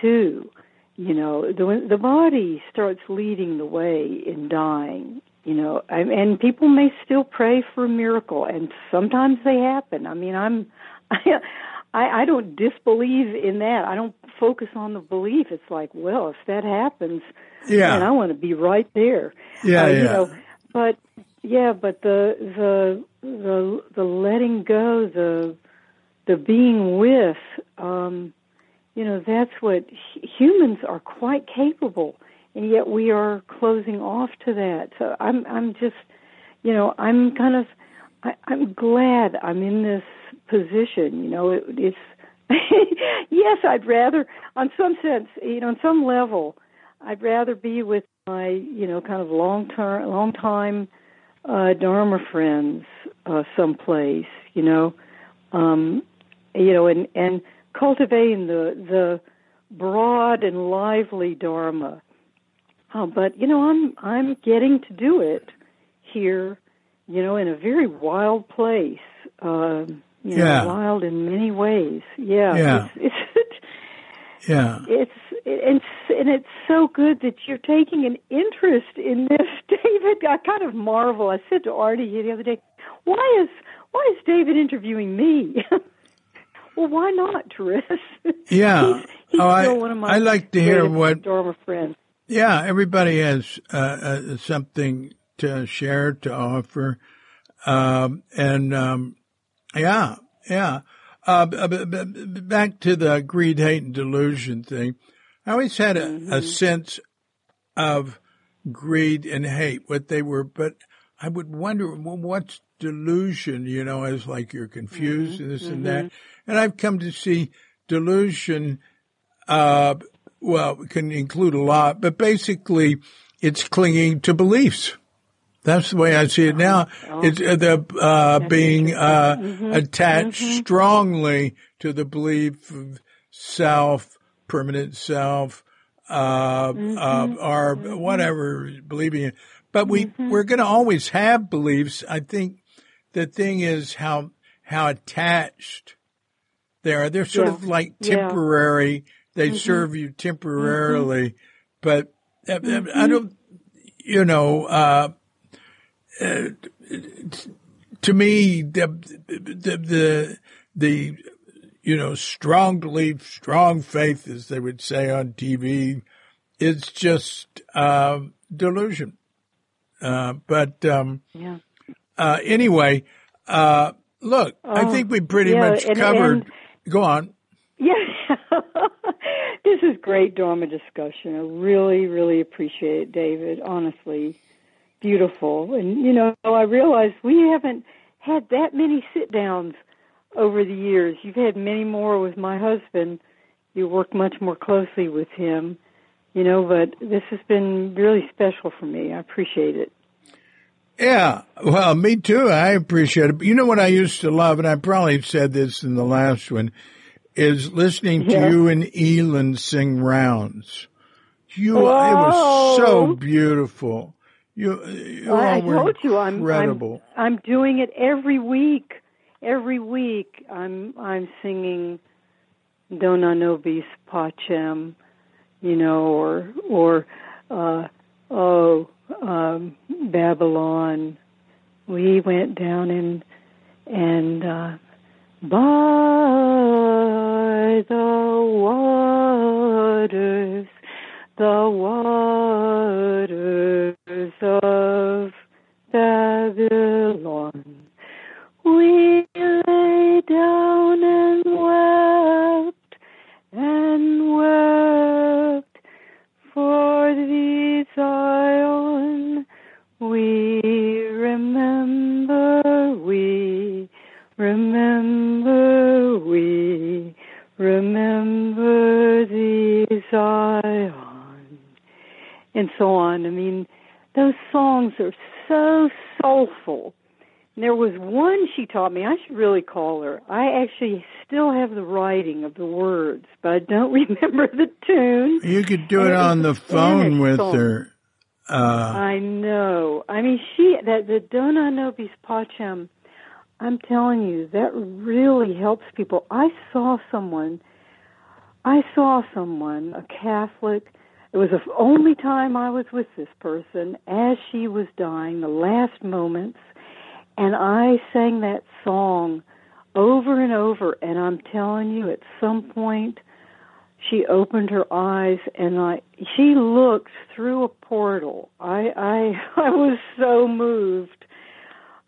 too. You know, the the body starts leading the way in dying. You know, and people may still pray for a miracle, and sometimes they happen. I mean, I'm. I, I, I don't disbelieve in that. I don't focus on the belief. It's like, well, if that happens, yeah, I want to be right there. Yeah, uh, yeah. You know, but yeah, but the the the the letting go, the the being with, um, you know, that's what humans are quite capable, and yet we are closing off to that. So I'm I'm just, you know, I'm kind of, I, I'm glad I'm in this position. You know, it, it's yes, I'd rather, on some sense, you know, on some level, I'd rather be with my, you know, kind of long term, long time uh, Dharma friends uh, someplace, you know, um, you know, and and cultivating the the broad and lively Dharma. Uh, but you know, I'm I'm getting to do it here, you know, in a very wild place. Um, you know, yeah. wild in many ways. Yeah. Yeah. It's, it's yeah. It's and and it's so good that you're taking an interest in this, David. I kind of marvel. I said to Artie the other day, "Why is why is David interviewing me?" well, why not, Therese? Yeah, he's, he's oh, still I, one of my I like to hear what Dharma friends. Yeah, everybody has uh, uh, something to share to offer, um, and um, yeah, yeah. Uh, b- b- back to the greed, hate, and delusion thing. I always had a, Mm-hmm. a sense of greed and hate, what they were, but I would wonder well, what's delusion. You know, as like you're confused Mm-hmm. and this and that. And I've come to see delusion. Uh, well, it can include a lot, but basically it's clinging to beliefs. That's the way I see it now. It's uh, the uh, being uh, attached strongly to the belief of self, permanent self, uh, uh, or whatever believing in. But we we're going to always have beliefs. I think the thing is how how attached they are. They're sort Yeah. of like Yeah. temporary. They serve you temporarily, but uh, uh, I don't. You know, uh, to me, the, the the the you know strong belief, strong faith, as they would say on TV, is just uh, delusion. Uh, but um, Yeah. uh, anyway, uh, look, I Oh, think we pretty yeah, much and- covered. and- Go on. Yeah. this is great Dharma discussion. I really, really appreciate it, David. Honestly, beautiful. And, you know, I realize we haven't had that many sit downs over the years. You've had many more with my husband. You work much more closely with him, you know, but this has been really special for me. I appreciate it. Yeah, well, me too. I appreciate it. But you know what I used to love, and I probably said this in the last one, is listening to you and Elin sing rounds. You, it was so beautiful. You, you I, I told you I'm, I'm. I'm doing it every week. Every week I'm I'm singing Dona Nobis Pacem, you know, or or uh oh um Babylon. We went down and and uh by the waters the waters of Babylon. We lay down and wept and wept for thee, Zion. We remember, we remember, we remember thee, Zion. And so on. I mean, those songs are so soulful. And there was one she taught me. I should really call her. I actually still have the writing of the words, but I don't remember the tune. You could do it it on the phone with song. her. Uh, I know. I mean, she that the Dona Nobis Pacem. I'm telling you, that really helps people. I saw someone. I saw someone, a Catholic. It was the only time I was with this person as she was dying, the last moments, and I sang that song over and over. And I'm telling you, at some point, she opened her eyes and I she looked through a portal. I I I was so moved.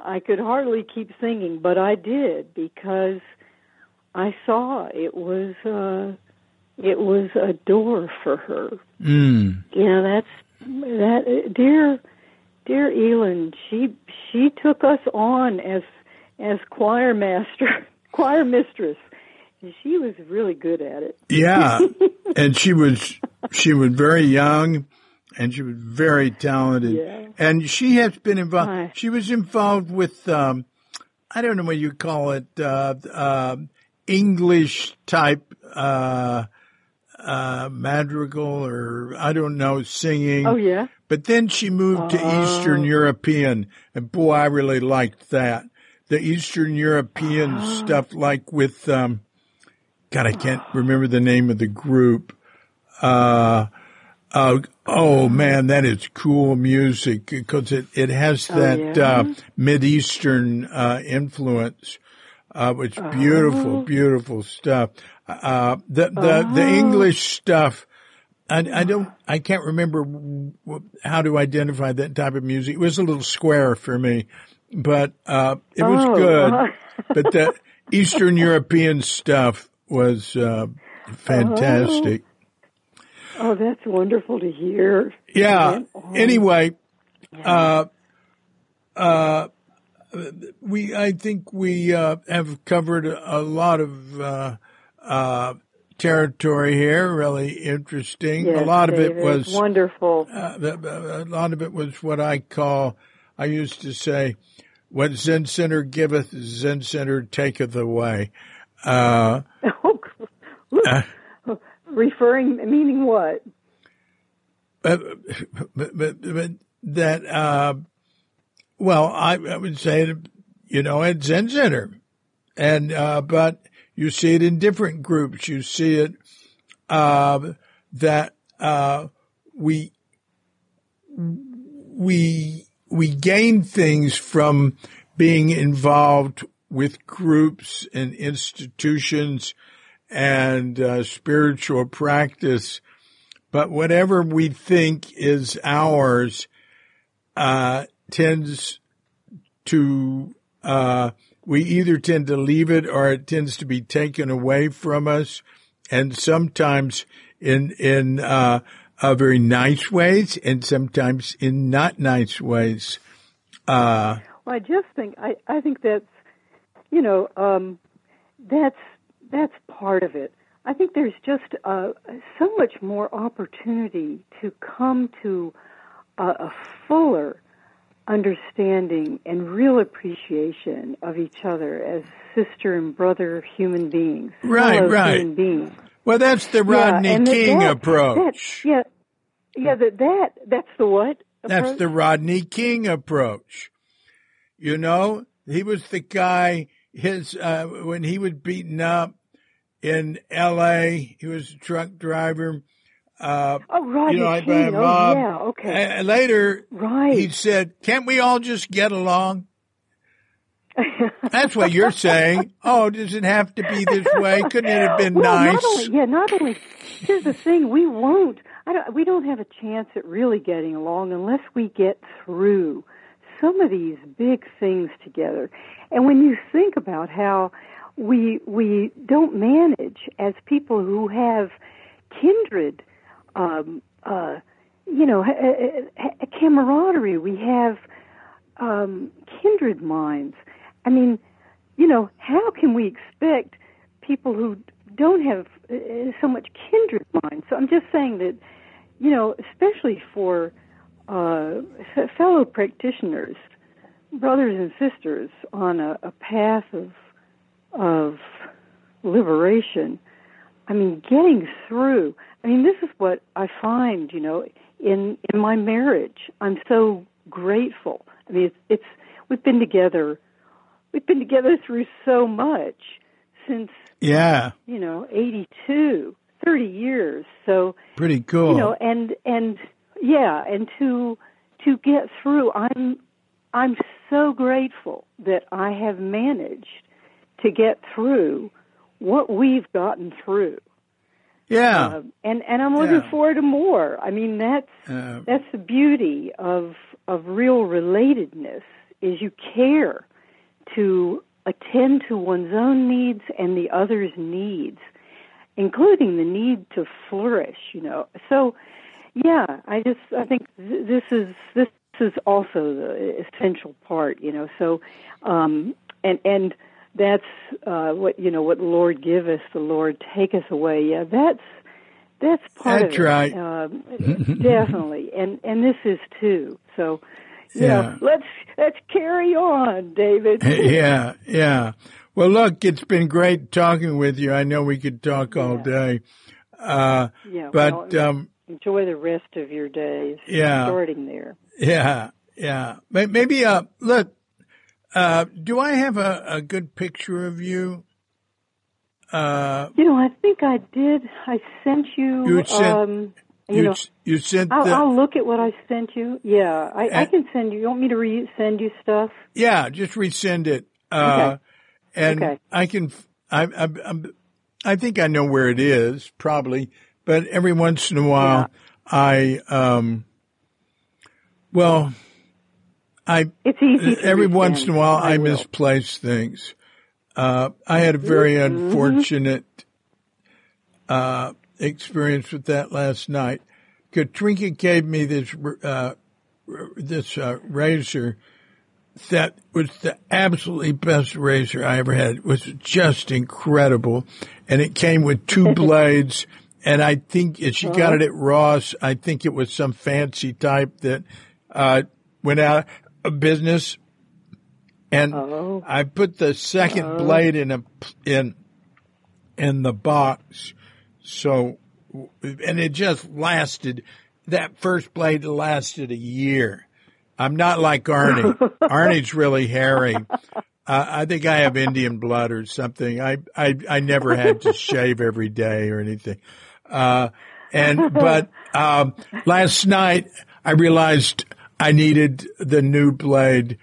I could hardly keep singing, but I did because I saw it was uh it was a door for her. mm, You know, that's that dear dear Elin, she she took us on as as choir master, choir mistress. She was really good at it. yeah, and she was she was very young, and she was very talented, Yeah. and she has been involved. Hi. She was involved with um, I don't know what you call it, uh, uh, English type uh, uh, madrigal, or I don't know, singing. Oh yeah. But then she moved to Eastern Oh. European, and boy, I really liked that. The Eastern European Oh. stuff, like with, um, God, I can't remember the name of the group. uh, uh, oh man, that is cool music because it, it has Oh, that yeah? uh, Mideastern uh, influence. Uh, it's beautiful, Oh. beautiful stuff. Uh, the the the Oh. English stuff. I, I don't. I can't remember how to identify that type of music. It was a little square for me, but uh, it was Oh, good. uh-huh. but the Eastern European stuff was uh, fantastic. Oh, that's wonderful to hear. Yeah. Anyway, uh, uh, we I think we uh, have covered a lot of uh, uh, territory here. Really interesting. Yes, a lot of it was wonderful. uh, a lot of it was what I call. I used to say, "What Zen Center giveth, Zen Center taketh away." Uh, Oh, uh, referring, meaning what? but, but, but, but that, uh, well, I, I would say, you know, at Zen Center. And, uh, but you see it in different groups. You see it, uh, that, uh, we, we, we gain things from being involved with groups and institutions and uh, spiritual practice but whatever we think is ours uh, tends to uh, we either tend to leave it or it tends to be taken away from us, and sometimes in in uh, uh, very nice ways, and sometimes in not nice ways. Uh, Well, I just think I, I think that's you know um, that's that's part of it. I think there's just uh, so much more opportunity to come to a, a fuller understanding and real appreciation of each other as sister and brother human beings, Right, right. human beings. well, that's the Rodney that- King that- approach. that- yeah, yeah. That that that's the what? That's approach? the Rodney King approach. You know, he was the guy. His uh, when he was beaten up in L.A., he was a truck driver. Uh, Oh, Rodney you know, like King. Oh, yeah. Okay. And later, right. he said, "Can't we all just get along?" That's what you're saying. Oh, does it have to be this way? Couldn't it have been well, nice? Not only, yeah, not only. Here's the thing: we won't. I don't. We don't have a chance at really getting along unless we get through some of these big things together. And when you think about how we we don't manage as people who have kindred, um, uh, you know, ha- ha- camaraderie. We have um, kindred minds. I mean, you know, how can we expect people who don't have uh, so much kindred minds? So I'm just saying that, you know, especially for uh, fellow practitioners, brothers and sisters on a, a path of of liberation. I mean, getting through. I mean, this is what I find, you know, in in my marriage. I'm so grateful. I mean, it's, it's we've been together. We've been together through so much since Yeah, you know 82, 30 years. So pretty cool. you know, and and yeah, and to to get through, I'm I'm so grateful that I have managed to get through what we've gotten through. yeah, Um, and and I'm looking Yeah. forward to more. I mean, that's uh, that's the beauty of of real relatedness is you care to attend to one's own needs and the other's needs, including the need to flourish. You know, so yeah, I just I think th- this is this is also the essential part. You know, so um, and and that's uh, what you know what Lord give us, the Lord take us away. Yeah, that's that's part That's of it. right. Um, definitely, and and this is too. So, you Yeah. let's let's carry on, David. yeah, yeah. Well, look, it's been great talking with you. I know we could talk all Yeah. day. Uh, yeah, but, well, um, enjoy the rest of your days. Yeah. starting there. yeah, yeah. Maybe, uh, look, uh, do I have a, a good picture of you? Uh, You know, I think I did. I sent you. You sent- um, you, you know, you sent I'll, the I'll look at what I sent you. Yeah, I, I can send you. You want me to resend you stuff? yeah. Just resend it. Uh, and Okay. I can. I, I, I think I know where it is probably, but every once in a while, I um. Well, I It's easy. To every once in a while I, will. misplace things. Uh, I had a very Mm-hmm. unfortunate uh, experience with that last night. Katrinka gave me this uh, this uh, razor that was the absolutely best razor I ever had. It was just incredible, and it came with two blades. And I think she got Uh-huh. it at Ross. I think it was some fancy type that uh, went out business. And Oh. I put the 2nd blade in a in in the box, so and it just lasted. That first blade lasted a year. I'm not like Arnie. Arnie's really hairy. Uh, I think I have Indian blood or something. I, I, I never had to shave every day or anything. Uh, and, but, um, last night I realized I needed the new blade.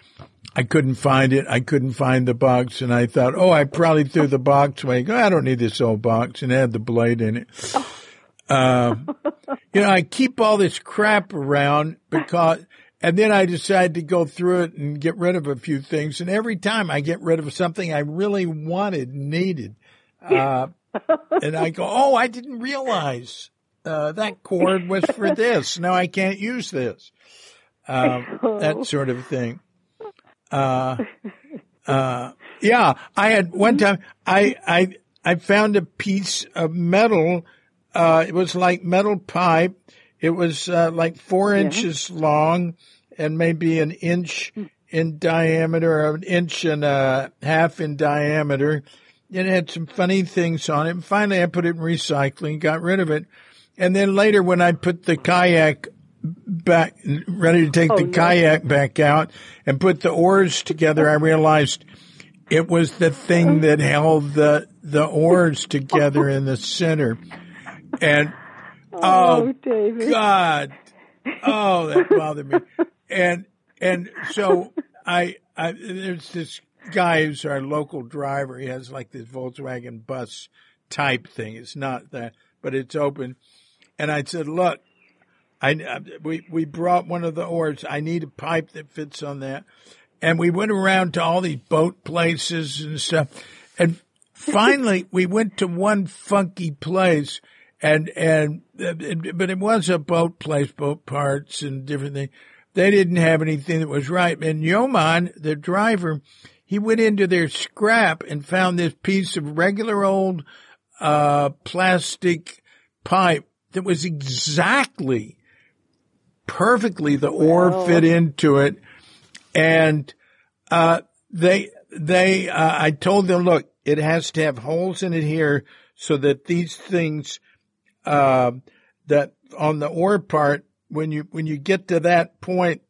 I couldn't find it. I couldn't find the box and I thought, oh, I probably threw the box away. I don't need this old box and it had the blade in it. Uh, you know, I keep all this crap around because, and then I decide to go through it and get rid of a few things. And every time I get rid of something I really wanted, needed, uh, and I go, oh, I didn't realize, uh, that cord was for this. Now I can't use this. Um, that sort of thing. Uh, uh, yeah, I had one time, I, I, I found a piece of metal, uh, it was like metal pipe. It was, uh, like four inches long and maybe an inch in diameter or an inch and a half in diameter. It had some funny things on it. And finally I put it in recycling, got rid of it. And then later when I put the kayak back, ready to take oh, the no. kayak back out and put the oars together, I realized it was the thing that held the, the oars together in the center. And oh, oh, David. God. Oh, that bothered me. And and so I I there's this guy who's our local driver. He has like this Volkswagen bus type thing. It's not that, but it's open. And I said, "Look, I we we brought one of the oars. I need a pipe that fits on that." And we went around to all these boat places and stuff. And finally, we went to one funky place and, and, uh, but it was a boat place, boat parts and different things. They didn't have anything that was right. And Yoman, the driver, he went into their scrap and found this piece of regular old, uh, plastic pipe that was exactly perfectly the Wow. fit into it. And, uh, they, they, uh, I told them, look, it has to have holes in it here so that these things, uh, that on the oar part, when you, when you get to that point,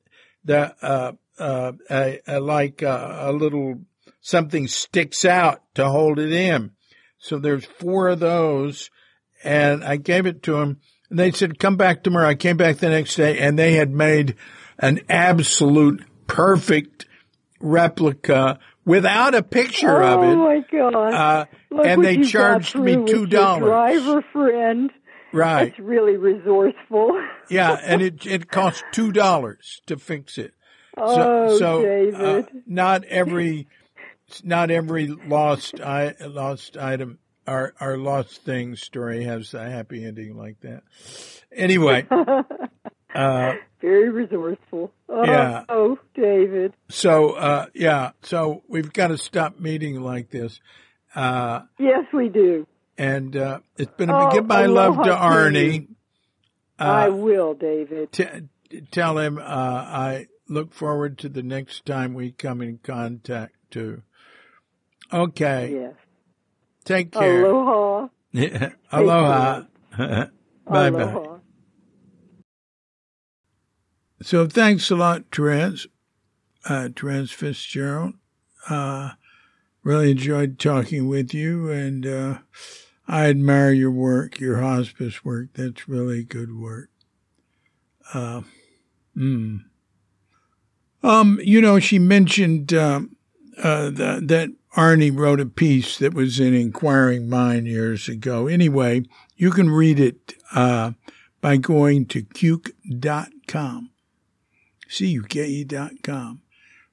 the, uh, uh, a, a, like a, a little something sticks out to hold it in. So there's four of those and I gave it to them and they said, come back tomorrow. I came back the next day and they had made an absolute perfect replica without a picture oh of it. Oh my God! Uh, Look and they charged me through with your $2. Driver friend. Right. That's really resourceful. Yeah. And it, it cost $2 to fix it. Oh, so, uh, David. not every, not every lost, I, lost item or, or lost thing story has a happy ending like that. Anyway, uh, Very resourceful. Oh, Yeah. oh, David. so, uh, yeah, so we've got to stop meeting like this. Uh, Yes, we do. and, uh, it's been a, Oh, give my love to Arnie. I Uh, will, David. t- tell him, uh, I look forward to the next time we come in contact too. Okay. Yes. Take care. Aloha. Yeah. Aloha. bye bye. Aloha. So thanks a lot, Therese, uh, Therese Fitzgerald. Uh, really enjoyed talking with you, and uh, I admire your work, your hospice work. That's really good work. Uh, mm. Um, you know, she mentioned uh, uh, the, that Arnie wrote a piece that was in Inquiring Mind years ago. Anyway, you can read it uh, by going to cuke.com, C-U-K-E.com.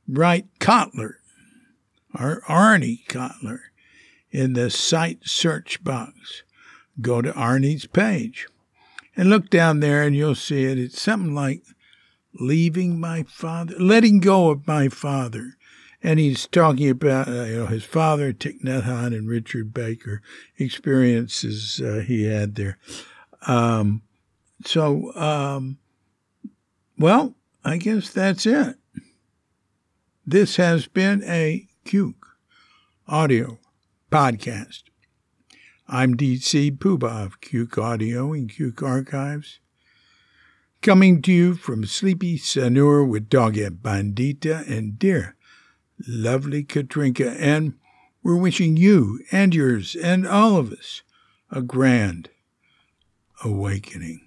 Write Kotler, or Arnie Kotler, in the site search box. Go to Arnie's page and look down there and you'll see it. It's something like leaving my father, letting go of my father. And he's talking about uh, you know his father, Thich Nhat Hanh, and Richard Baker experiences uh, he had there. Um, so, um, well, I guess that's it. This has been a Cuke audio podcast. I'm DC Puba of Cuke Audio and Cuke Archives, coming to you from sleepy Sanur with Dogget Bandita and dear, Lovely Katrinka, and we're wishing you and yours and all of us a grand awakening.